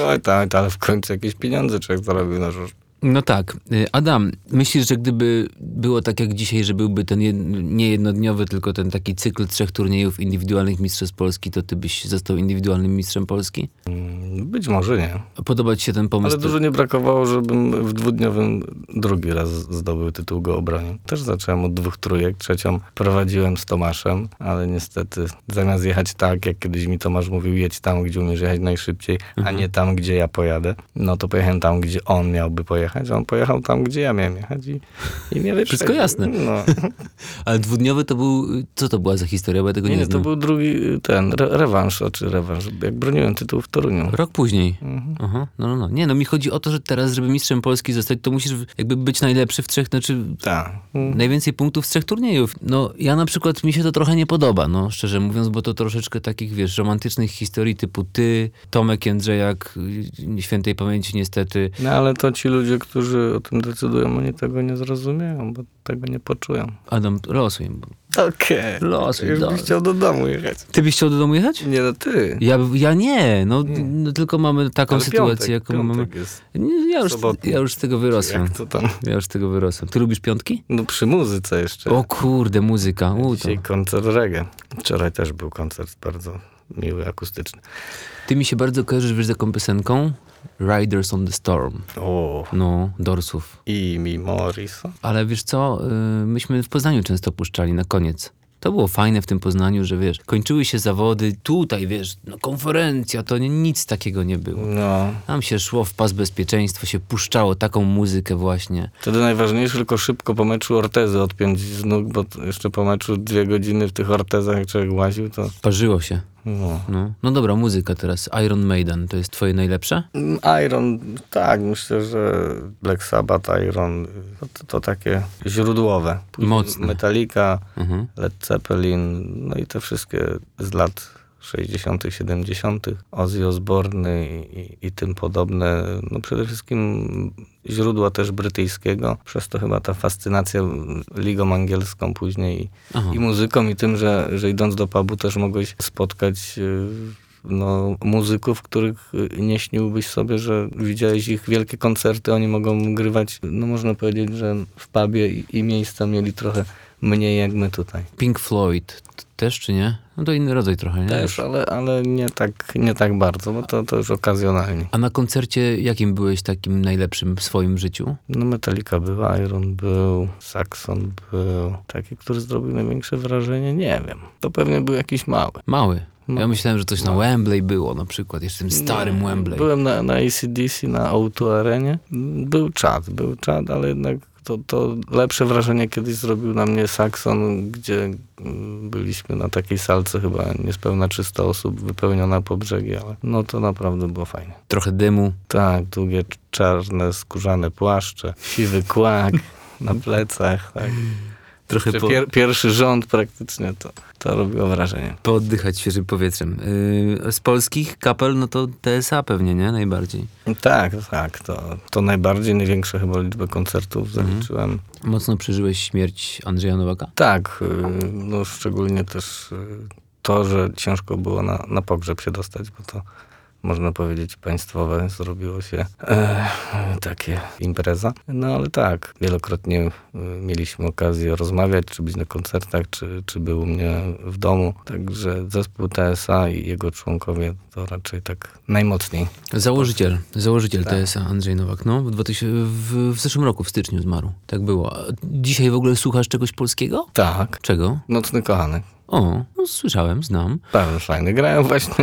Oj tak, ale w końcu jakieś pieniądze człowiek zarobił na żuż. No tak. Y, Adam, myślisz, że gdyby było tak jak dzisiaj, że byłby ten jed, nie jednodniowy, tylko ten taki cykl trzech turniejów indywidualnych mistrzostw Polski, to ty byś został indywidualnym mistrzem Polski? Mm, Być może nie. Podoba ci się ten pomysł? Ale dużo nie brakowało, żebym w dwudniowym drugi raz zdobył tytuł go obronił. Też zacząłem od dwóch trójek. Trzecią prowadziłem z Tomaszem, ale niestety zamiast jechać tak, jak kiedyś mi Tomasz mówił, jedź tam, gdzie umiesz jechać najszybciej, a nie tam, gdzie ja pojadę, no to pojechałem tam, gdzie on miałby pojechać, a on pojechał tam, gdzie ja miałem jechać i, i mnie wyprzedził. Wszystko jasne. No. Ale dwudniowy to był... Co to była za historia? Bo ja tego nie, Nie, nie, znam. to był drugi ten, re rewanż, czy rewanż, jak broniłem tytuł w Toruniu. Rok później. Mhm. Aha, no, no, no. Nie, no mi chodzi o to, że teraz, żeby mistrzem Polski zostać, to musisz jakby być najlepszy w trzech, znaczy Tak. Mm. najwięcej punktów z trzech turniejów. No ja na przykład, mi się to trochę nie podoba, no szczerze mówiąc, bo to troszeczkę takich, wiesz, romantycznych historii typu ty, Tomek Jędrzejak, y, świętej pamięci niestety. No ale to ci ludzie, którzy o tym decydują, oni tego nie zrozumieją, bo tego nie poczują. Adam, losuj. bo- Okej. Losuj, Już byś chciał do domu jechać. Ty byś chciał do domu jechać? Nie, no ty. Ja, ja nie, no, no tylko mamy taką Ale sytuację, piątek, jaką piątek mamy. jest. Ja już, ja już z tego wyrosłem. Jak to tam? Ja już z tego wyrosłem. Ty lubisz piątki? No przy muzyce jeszcze. O kurde, muzyka. U, to. Dzisiaj koncert reggae. Wczoraj też był koncert bardzo miły, akustyczny. Ty mi się bardzo kojarzysz, wiesz, z taką piosenką? Riders on the Storm. O, No, Dorsów. i mi Morrison. Ale wiesz co, y, myśmy w Poznaniu często puszczali na koniec. To było fajne w tym Poznaniu, że wiesz, kończyły się zawody, tutaj wiesz, no konferencja, to nie, nic takiego nie było. No, Tam się szło w pas bezpieczeństwo, się puszczało taką muzykę właśnie. wtedy najważniejsze, tylko szybko po meczu ortezy odpiąć z nóg, bo jeszcze po meczu dwie godziny w tych ortezach, jak człowiek łaził, to Parzyło się. No. No, no dobra, muzyka teraz. Iron Maiden, to jest twoje najlepsze? Mm, Iron, tak, myślę, że Black Sabbath, Iron, to, to, takie źródłowe. Mocne. Metallica, Mhm. Led Zeppelin, no i te wszystkie z lat 60., 70., Ozzy Osbourne i, i, i tym podobne. No przede wszystkim źródła też brytyjskiego, przez to chyba ta fascynacja ligą angielską później i, Aha. i muzyką i tym, że, że idąc do pubu też mogłeś spotkać y, no, muzyków, których y, nie śniłbyś sobie, że widziałeś ich wielkie koncerty, oni mogą grywać, no można powiedzieć, że w pubie i, i miejsca mieli trochę mniej jak my tutaj. Pink Floyd też, czy nie? No to inny rodzaj trochę, nie? Też, ale, ale nie, tak, nie tak bardzo, bo to, to już okazjonalnie. A na koncercie jakim byłeś takim najlepszym w swoim życiu? No Metallica był, Iron był, Saxon był. Taki, który zrobił największe wrażenie, nie wiem. To pewnie był jakiś mały. Mały. Ja myślałem, że coś na Wembley było na przykład, jeszcze tym starym Wembley. Byłem na, na ACDC, na O2 Arenie. Był czad, był czad, ale jednak to, to lepsze wrażenie kiedyś zrobił na mnie Saxon, gdzie mm, byliśmy na takiej salce chyba niespełna 300 osób, wypełniona po brzegi, ale no to naprawdę było fajnie. Trochę dymu. Tak, długie czarne, skórzane płaszcze, siwy kłak na plecach. Tak. Trochę po, Pier, pierwszy rząd praktycznie to, to robiło wrażenie. pooddychać świeżym powietrzem. Yy, z polskich kapel, no to TSA pewnie, nie? Najbardziej. Tak, tak, to, to najbardziej, największa chyba liczbę koncertów zaliczyłem. Mocno przeżyłeś śmierć Andrzeja Nowaka? Tak, y, no szczególnie też y, to, że ciężko było na, na pogrzeb się dostać, bo to można powiedzieć państwowe zrobiło się e, takie impreza. No ale tak, wielokrotnie y, mieliśmy okazję rozmawiać, czy być na koncertach, czy, czy był u mnie w domu. Także zespół TSA i jego członkowie to raczej tak najmocniej. Założyciel, założyciel Tak. TSA Andrzej Nowak, no w, 2000, w, w zeszłym roku, w styczniu zmarł. Tak było. A Dzisiaj w ogóle słuchasz czegoś polskiego? Tak, Czego? Nocny Kochanek. O, no, słyszałem, znam. Bardzo fajny. Grałem właśnie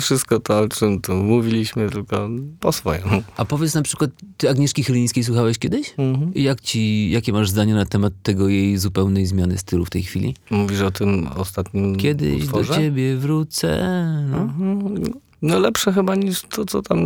wszystko to, o czym tu mówiliśmy, tylko po swojemu. A powiedz na przykład, ty Agnieszki Chylińskiej słuchałeś kiedyś? Mhm. I jak ci, jakie masz zdanie na temat tego jej zupełnej zmiany stylu w tej chwili? Mówisz o tym ostatnim Kiedyś utworze? do ciebie wrócę. No, Mhm. No lepsze chyba niż to, co tam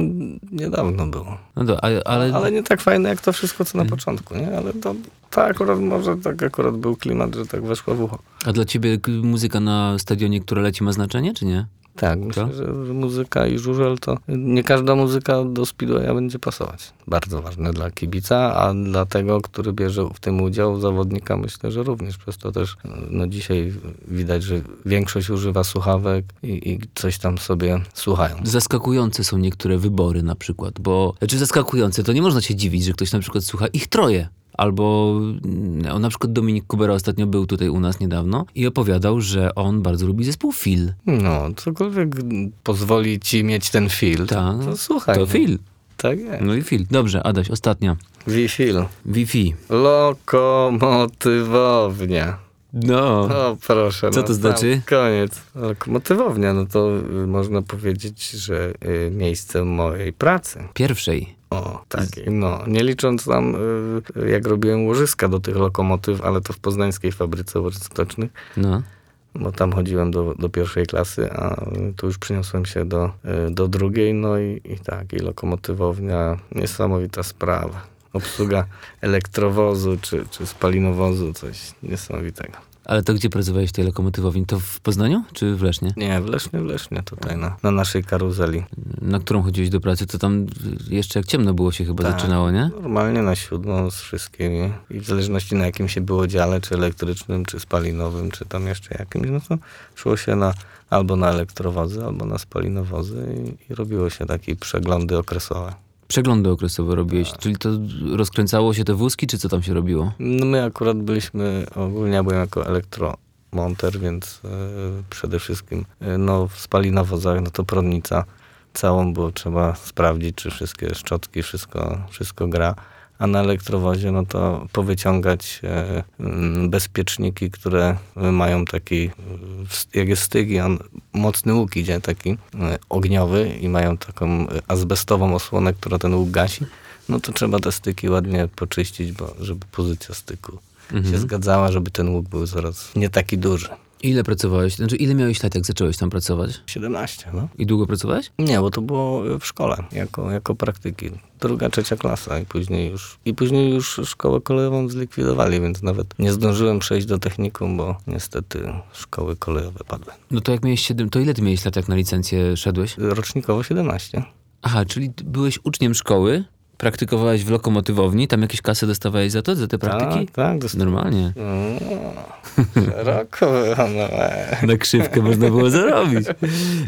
niedawno było. no do, ale, ale, Ale nie tak fajne jak to wszystko, co na początku, nie? Ale to, to akurat może tak akurat był klimat, że tak weszło w ucho. a dla ciebie muzyka na stadionie, która leci, ma znaczenie, czy nie? Tak, myślę, że muzyka i żużel to nie każda muzyka do Speedwaya będzie pasować. Bardzo ważne dla kibica, a dla tego, który bierze w tym udział, zawodnika myślę, że również. Przez to też no dzisiaj widać, że większość używa słuchawek i, i coś tam sobie słuchają. Zaskakujące są niektóre wybory na przykład, bo, znaczy zaskakujące, to nie można się dziwić, że ktoś na przykład słucha ich troje. Albo no, na przykład Dominik Kubera ostatnio był tutaj u nas niedawno i opowiadał, że on bardzo lubi zespół Phil. No, cokolwiek pozwoli ci mieć ten feel, Tak, to słuchaj. To no. Phil. Tak jest. No i Phil. Dobrze, Adaś, ostatnia. Wi-Fil. Wi-Fi. Lokomotywownia. No. O, proszę. Co no, to znaczy? Koniec. Lokomotywownia, no to y, można powiedzieć, że y, miejsce mojej pracy. Pierwszej. O, tak. No, nie licząc tam, y, jak robiłem łożyska do tych lokomotyw, ale to w poznańskiej fabryce łożysk stocznych, No. bo tam chodziłem do, do pierwszej klasy, a tu już przyniosłem się do, y, do drugiej, no i, i tak, i lokomotywownia, niesamowita sprawa. Obsługa elektrowozu czy, czy spalinowozu, coś niesamowitego. Ale to gdzie pracowałeś tej lokomotywowni? To w Poznaniu czy w Lesznie? Nie, w Lesznie, w Lesznie tutaj na, na naszej karuzeli. Na którą chodziłeś do pracy? To tam jeszcze jak ciemno było się chyba Tak. zaczynało, nie? Normalnie na siódmą z wszystkimi. I w zależności na jakim się było dziale, czy elektrycznym, czy spalinowym, czy tam jeszcze jakimś, no to szło się na albo na elektrowozy, albo na spalinowozy i, i robiło się takie przeglądy okresowe. Przeglądy okresowe robiłeś, Tak. czyli to rozkręcało się te wózki, czy co tam się robiło? No my akurat byliśmy, ogólnie ja byłem jako elektromonter, więc e, przede wszystkim e, no, w spalinowozach, no to prądnica całą było trzeba sprawdzić, czy wszystkie szczotki, wszystko, wszystko gra. A na elektrowozie, no to powyciągać e, mm, bezpieczniki, które mają taki, e, jak jest on mocny łuk idzie, taki e, ogniowy i mają taką azbestową osłonę, która ten łuk gasi, no to trzeba te styki ładnie poczyścić, bo żeby pozycja styku się zgadzała, żeby ten łuk był coraz nie taki duży. Ile pracowałeś? Znaczy, ile miałeś lat, jak zacząłeś tam pracować? 17, no. I długo pracowałeś? Nie, bo to było w szkole, jako, jako praktyki. Druga, trzecia klasa i później już, i później już szkołę kolejową zlikwidowali, więc nawet nie zdążyłem przejść do technikum, bo niestety szkoły kolejowe padły. No to jak miałeś 7, to ile ty miałeś lat, jak na licencję szedłeś? Rocznikowo 17. Aha, czyli byłeś uczniem szkoły, praktykowałeś w lokomotywowni, tam jakieś kasy dostawałeś za to, za te praktyki? Tak, tak. Normalnie. No, szeroko no. Na krzywkę można było zarobić.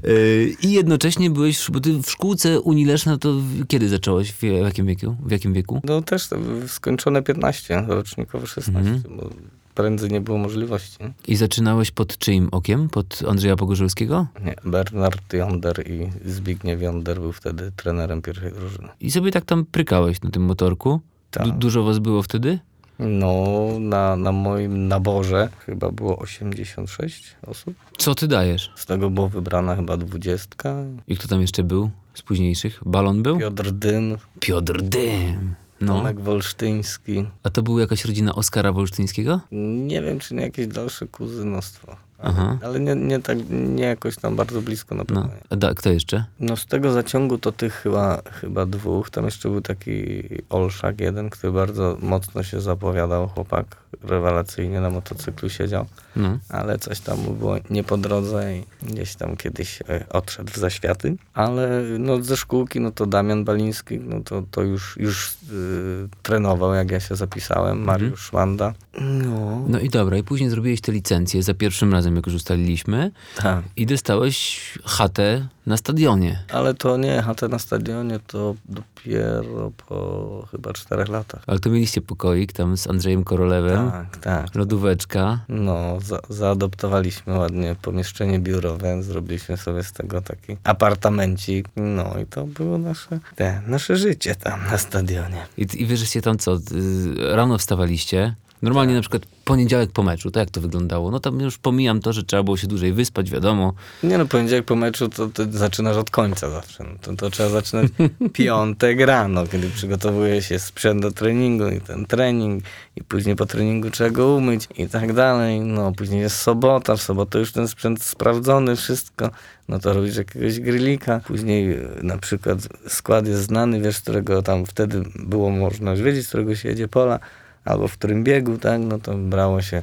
Yy, I jednocześnie byłeś, bo ty w szkółce Unii Leszna to kiedy zacząłeś? W jakim wieku? W jakim wieku? No też skończone 15, rocznikowo 16, bo prędzej nie było możliwości. I zaczynałeś pod czyim okiem? Pod Andrzeja Pogorzelskiego? Nie, Bernard Jonder i Zbigniew Jonder był wtedy trenerem pierwszej drużyny. I sobie tak tam prykałeś na tym motorku? Tak. Du- dużo was było wtedy? No, na, na moim naborze chyba było 86 osób. Co ty dajesz? Z tego była wybrana chyba dwudziestka. I kto tam jeszcze był z późniejszych? Balon był? Piotr Dyn, Piotr Dym. No. Tomek Wolsztyński. A to była jakaś rodzina Oskara Wolsztyńskiego? Nie wiem, czy nie jakieś dalsze kuzynostwo. Aha. Ale nie, nie, tak, nie jakoś tam bardzo blisko na pewno. No. nie. A da, kto jeszcze? No z tego zaciągu to tych chyba, chyba dwóch. Tam jeszcze był taki Olszak jeden, który bardzo mocno się zapowiadał, chłopak rewelacyjnie na motocyklu siedział, No. ale coś tam mu było nie po drodze i gdzieś tam kiedyś e, odszedł w zaświaty. Ale no ze szkółki, no to Damian Baliński, no to, to już, już y, trenował, jak ja się zapisałem, Mariusz Szwanda. No, No i dobra, i później zrobiłeś tę licencję za pierwszym razem, jak już ustaliliśmy, tak. i dostałeś chatę na stadionie. Ale to nie, HT na stadionie to dopiero po chyba czterech latach. Ale to mieliście pokoik tam z Andrzejem Korolewem, Tak, tak. lodóweczka. No, za, zaadoptowaliśmy ładnie pomieszczenie biurowe, zrobiliśmy sobie z tego taki apartamencik. No i to było nasze, te, nasze życie tam na stadionie. I, i wy żeście tam co, y, rano wstawaliście, normalnie na przykład poniedziałek po meczu, to jak to wyglądało? No tam już pomijam to, że trzeba było się dłużej wyspać, wiadomo. Nie no, poniedziałek po meczu to ty zaczynasz od końca zawsze. No, to, to trzeba zaczynać piątek rano, kiedy przygotowuje się sprzęt do treningu i ten trening i później po treningu trzeba go umyć i tak dalej. No, później jest sobota, w sobotę już ten sprzęt sprawdzony, wszystko. No to robisz jakiegoś grillika. Później e, na przykład skład jest znany, wiesz, którego tam wtedy było można już wiedzieć, z którego się jedzie pola albo w którym biegu, tak, no to brało się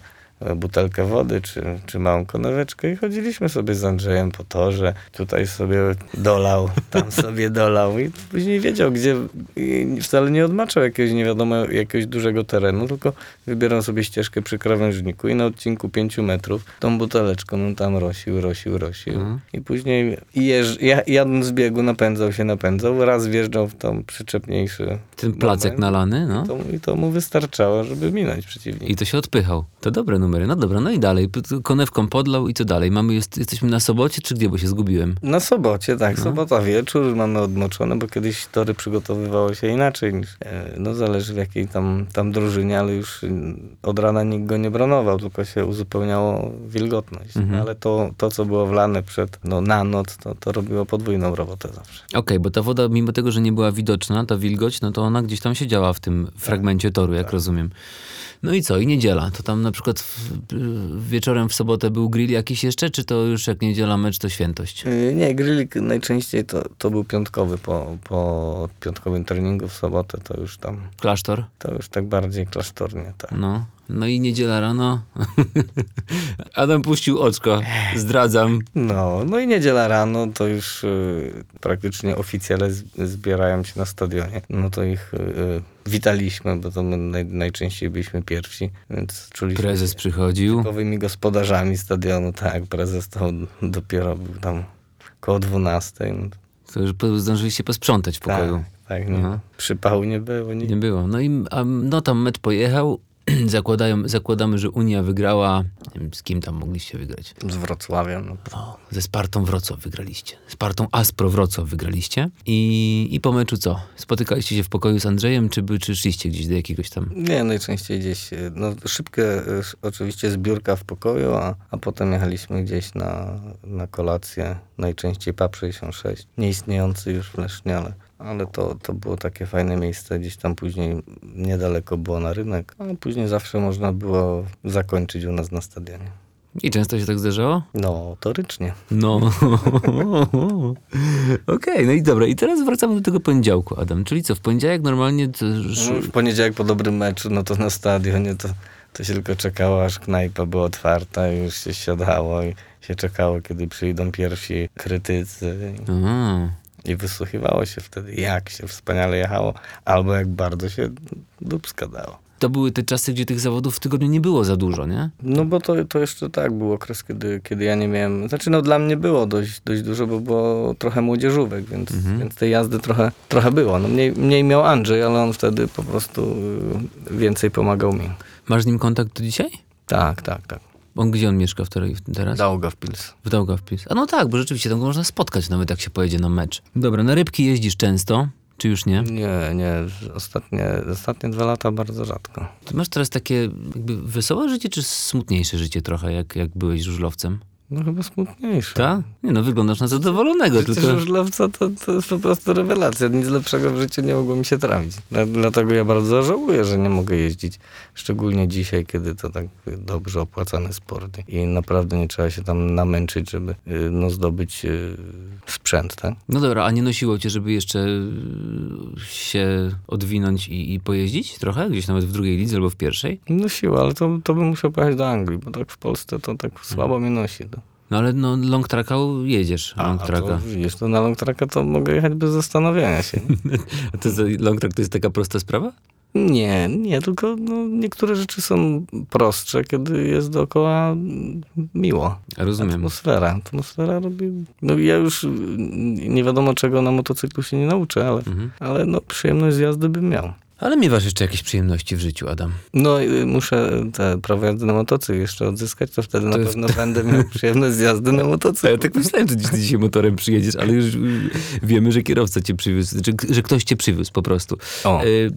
butelkę wody czy, czy małą koneweczkę i chodziliśmy sobie z Andrzejem po torze. Tutaj sobie dolał, tam sobie dolał i później wiedział, gdzie i wcale nie odmaczał jakiegoś nie wiadomo jakiegoś dużego terenu, tylko wybierał sobie ścieżkę przy krawężniku i na odcinku pięciu metrów tą buteleczką no tam rosił, rosił, rosił. Mhm. I później jeż, ja- jadąc z biegu napędzał się, napędzał, raz wjeżdżał w tą przyczepniejszy Ten placek moment. nalany, no. To, I to mu wystarczało, żeby minąć przeciwnika. I to się odpychał. To dobre numery. No dobra, no i dalej. Konewką podlał i co dalej? Mamy, jest, jesteśmy na sobocie, czy gdzie, bo się zgubiłem? Na sobocie, tak. No. Sobota wieczór, mamy odmoczone, bo kiedyś tory przygotowywało się inaczej niż, e, no zależy w jakiej tam, tam drużynie, ale już mm, od rana nikt go nie branował, tylko się uzupełniało wilgotność. Mhm. Ale to, to, co było wlane przed, no na noc, to, to robiło podwójną robotę zawsze. Okej, bo ta woda, mimo tego, że nie była widoczna, ta wilgoć, no to ona gdzieś tam siedziała w tym fragmencie toru, jak rozumiem. No i co? I niedziela. To tam na przykład w, wieczorem w sobotę był grill jakiś jeszcze, czy to już jak niedziela mecz, to świętość? E, Nie, grillik najczęściej to, to był piątkowy, po, po piątkowym treningu w sobotę to już tam, Klasztor? to już tak bardziej klasztornie, tak. No. No i niedziela rano. Adam puścił oczko. Zdradzam. No, no i niedziela rano to już y, praktycznie oficjele zbierają się na stadionie. No to ich y, y, witaliśmy, bo to my naj, najczęściej byliśmy pierwsi, więc czuliśmy Prezes przychodził. typowymi gospodarzami stadionu. Tak, prezes to dopiero był tam koło 12. No, To już zdążyliście posprzątać w pokoju. tak, tak, Aha. przypału nie było. Nie, Nie było. No i a, no tam mecz pojechał. Zakładają, zakładamy, że Unia wygrała. Wiem, z kim tam mogliście wygrać? Z Wrocławia. No. O, ze Spartą Wrocław wygraliście. Spartą Aspro Wrocław wygraliście. I, I po meczu co? Spotykaliście się w pokoju z Andrzejem, czy, czy szliście gdzieś do jakiegoś tam... Nie, najczęściej gdzieś, no szybkie oczywiście zbiórka w pokoju, a, a potem jechaliśmy gdzieś na, na kolację, najczęściej PAP 66, nieistniejący już w Lesznie, ale, to, to było takie fajne miejsce, gdzieś tam później niedaleko było na rynek, a później zawsze można było zakończyć u nas na stadionie. I często się tak zdarzało? Notorycznie. No. Okej, no i dobra. I teraz wracamy do tego poniedziałku, Adam. Czyli co, w poniedziałek normalnie... To, No, w poniedziałek po dobrym meczu, no to na stadionie to, to się tylko czekało, aż knajpa była otwarta i już się siadało i się czekało, kiedy przyjdą pierwsi krytycy. Aha. I wysłuchiwało się wtedy, jak się wspaniale jechało, albo jak bardzo się dupska dało. To były te czasy, gdzie tych zawodów w tygodniu nie było za dużo, nie? No bo to, to jeszcze tak był okres, kiedy, kiedy ja nie miałem... Znaczy no dla mnie było dość, dość dużo, bo było trochę młodzieżówek, więc, więc tej jazdy trochę, trochę było. No mniej, mniej miał Andrzej, ale on wtedy po prostu y, więcej pomagał mi. Masz z nim kontakt do dzisiaj? Tak, tak, tak. On gdzie on mieszka w tej, teraz? Daugavpils. W Daugavpils. A no tak, bo rzeczywiście tam go można spotkać nawet jak się pojedzie na mecz. Dobra, na rybki jeździsz często. Czy już nie? Nie, nie. Ostatnie, ostatnie dwa lata bardzo rzadko. Ty masz teraz takie jakby wesołe życie, czy smutniejsze życie trochę, jak, jak byłeś żużlowcem? No chyba smutniejsze. Tak? Nie no, wyglądasz na zadowolonego, Przecież tylko... żużlowca to, to jest po prostu rewelacja. Nic lepszego w życiu nie mogło mi się trafić. Dla- Dlatego ja bardzo żałuję, że nie mogę jeździć. Szczególnie dzisiaj, kiedy to tak dobrze opłacany sport. I naprawdę nie trzeba się tam namęczyć, żeby y, no, zdobyć y, sprzęt, tak? No dobra, a nie nosiło cię, żeby jeszcze y, się odwinąć i, i pojeździć trochę? Gdzieś nawet w drugiej lidze albo w pierwszej? No siła, ale to, to bym musiał pojechać do Anglii, bo tak w Polsce to tak słabo mnie nosi. To. No ale no long tracka jedziesz, long a tracka. to, widzisz, to na long tracka to mogę jechać bez zastanawiania się. A to long track to jest taka prosta sprawa? Nie, nie, tylko no, niektóre rzeczy są prostsze, kiedy jest dookoła miło. Rozumiem. Atmosfera. Atmosfera robi... No ja już nie wiadomo czego na motocyklu się nie nauczę, ale, Mhm. ale no przyjemność z jazdy bym miał. Ale miewasz jeszcze jakieś przyjemności w życiu, Adam. No i muszę te prawo jazdy na motocykl jeszcze odzyskać, to wtedy na jest- pewno będę miał przyjemność z jazdy na A ja tak myślałem, że ty dzisiaj motorem przyjedziesz, ale już wiemy, że kierowca cię przywiózł, że, że ktoś cię przywiózł po prostu. O. Y,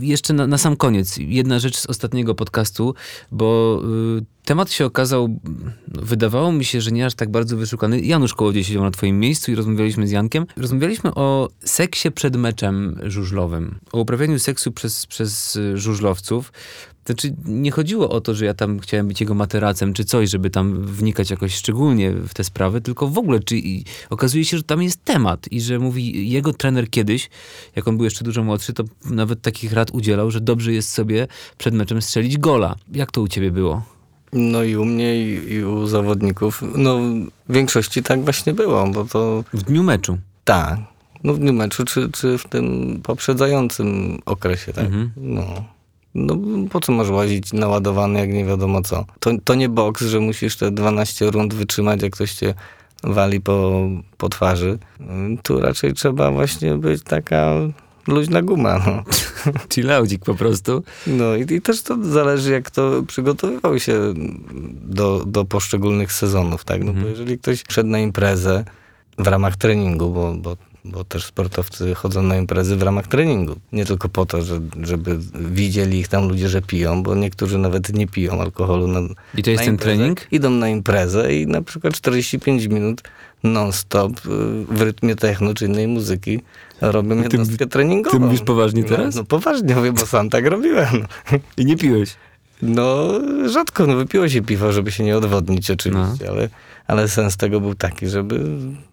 jeszcze na, na sam koniec, jedna rzecz z ostatniego podcastu, bo y, temat się okazał, wydawało mi się, że nie aż tak bardzo wyszukany. Janusz Kołodziej siedział na twoim miejscu i rozmawialiśmy z Jankiem. Rozmawialiśmy o seksie przed meczem żużlowym, o uprawianiu seksu przez, przez żużlowców. Znaczy, nie chodziło o to, że ja tam chciałem być jego materacem czy coś, żeby tam wnikać jakoś szczególnie w te sprawy, tylko w ogóle, czy i okazuje się, że tam jest temat i że mówi jego trener kiedyś, jak on był jeszcze dużo młodszy, to nawet takich rad udzielał, że dobrze jest sobie przed meczem strzelić gola. Jak to u ciebie było? No i u mnie i, i u zawodników, no w większości tak właśnie było, bo to W dniu meczu. tak, no w dniu meczu, czy, czy w tym poprzedzającym okresie, tak, Mhm. no. No po co masz łazić naładowany, jak nie wiadomo co. To, to nie boks, że musisz te 12 rund wytrzymać, jak ktoś cię wali po, po twarzy. Tu raczej trzeba właśnie być taka luźna guma, no. Chillaudik po prostu. No i, i też to zależy, jak to przygotowywał się do, do poszczególnych sezonów, tak? No bo jeżeli ktoś szedł na imprezę w ramach treningu, bo, bo, bo też sportowcy chodzą na imprezy w ramach treningu. Nie tylko po to, że, żeby widzieli ich tam ludzie, że piją, bo niektórzy nawet nie piją alkoholu. Na, I to jest ten imprezę. trening? Idą na imprezę i na przykład 45 minut non-stop y, w rytmie techno czy innej muzyki robią jednostkę treningową. ty mówisz poważnie teraz? No, no poważnie mówię, bo sam tak robiłem. I nie piłeś. No, rzadko, no wypiło się piwo, żeby się nie odwodnić oczywiście, ale, ale sens tego był taki, żeby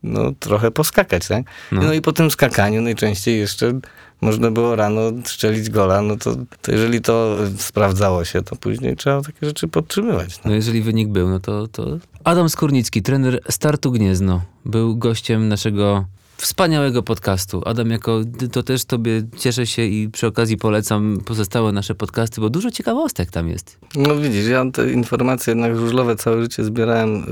no, trochę poskakać, tak? No. No. i po tym skakaniu najczęściej jeszcze można było rano strzelić gola, no to, to jeżeli to sprawdzało się, to później trzeba takie rzeczy podtrzymywać. No. No jeżeli wynik był, no to, to... Adam Skórnicki, trener Startu Gniezno, był gościem naszego wspaniałego podcastu. Adam, jako to też tobie cieszę się i przy okazji polecam pozostałe nasze podcasty, bo dużo ciekawostek tam jest. no widzisz, ja te informacje jednak żużlowe całe życie zbierałem y,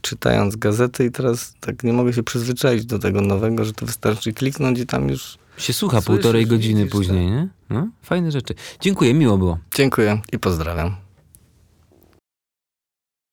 czytając gazety i teraz tak nie mogę się przyzwyczaić do tego nowego, że to wystarczy kliknąć i tam już... Się słucha Słyszysz, półtorej godziny później, nie? No, fajne rzeczy. Dziękuję, miło było. Dziękuję i pozdrawiam.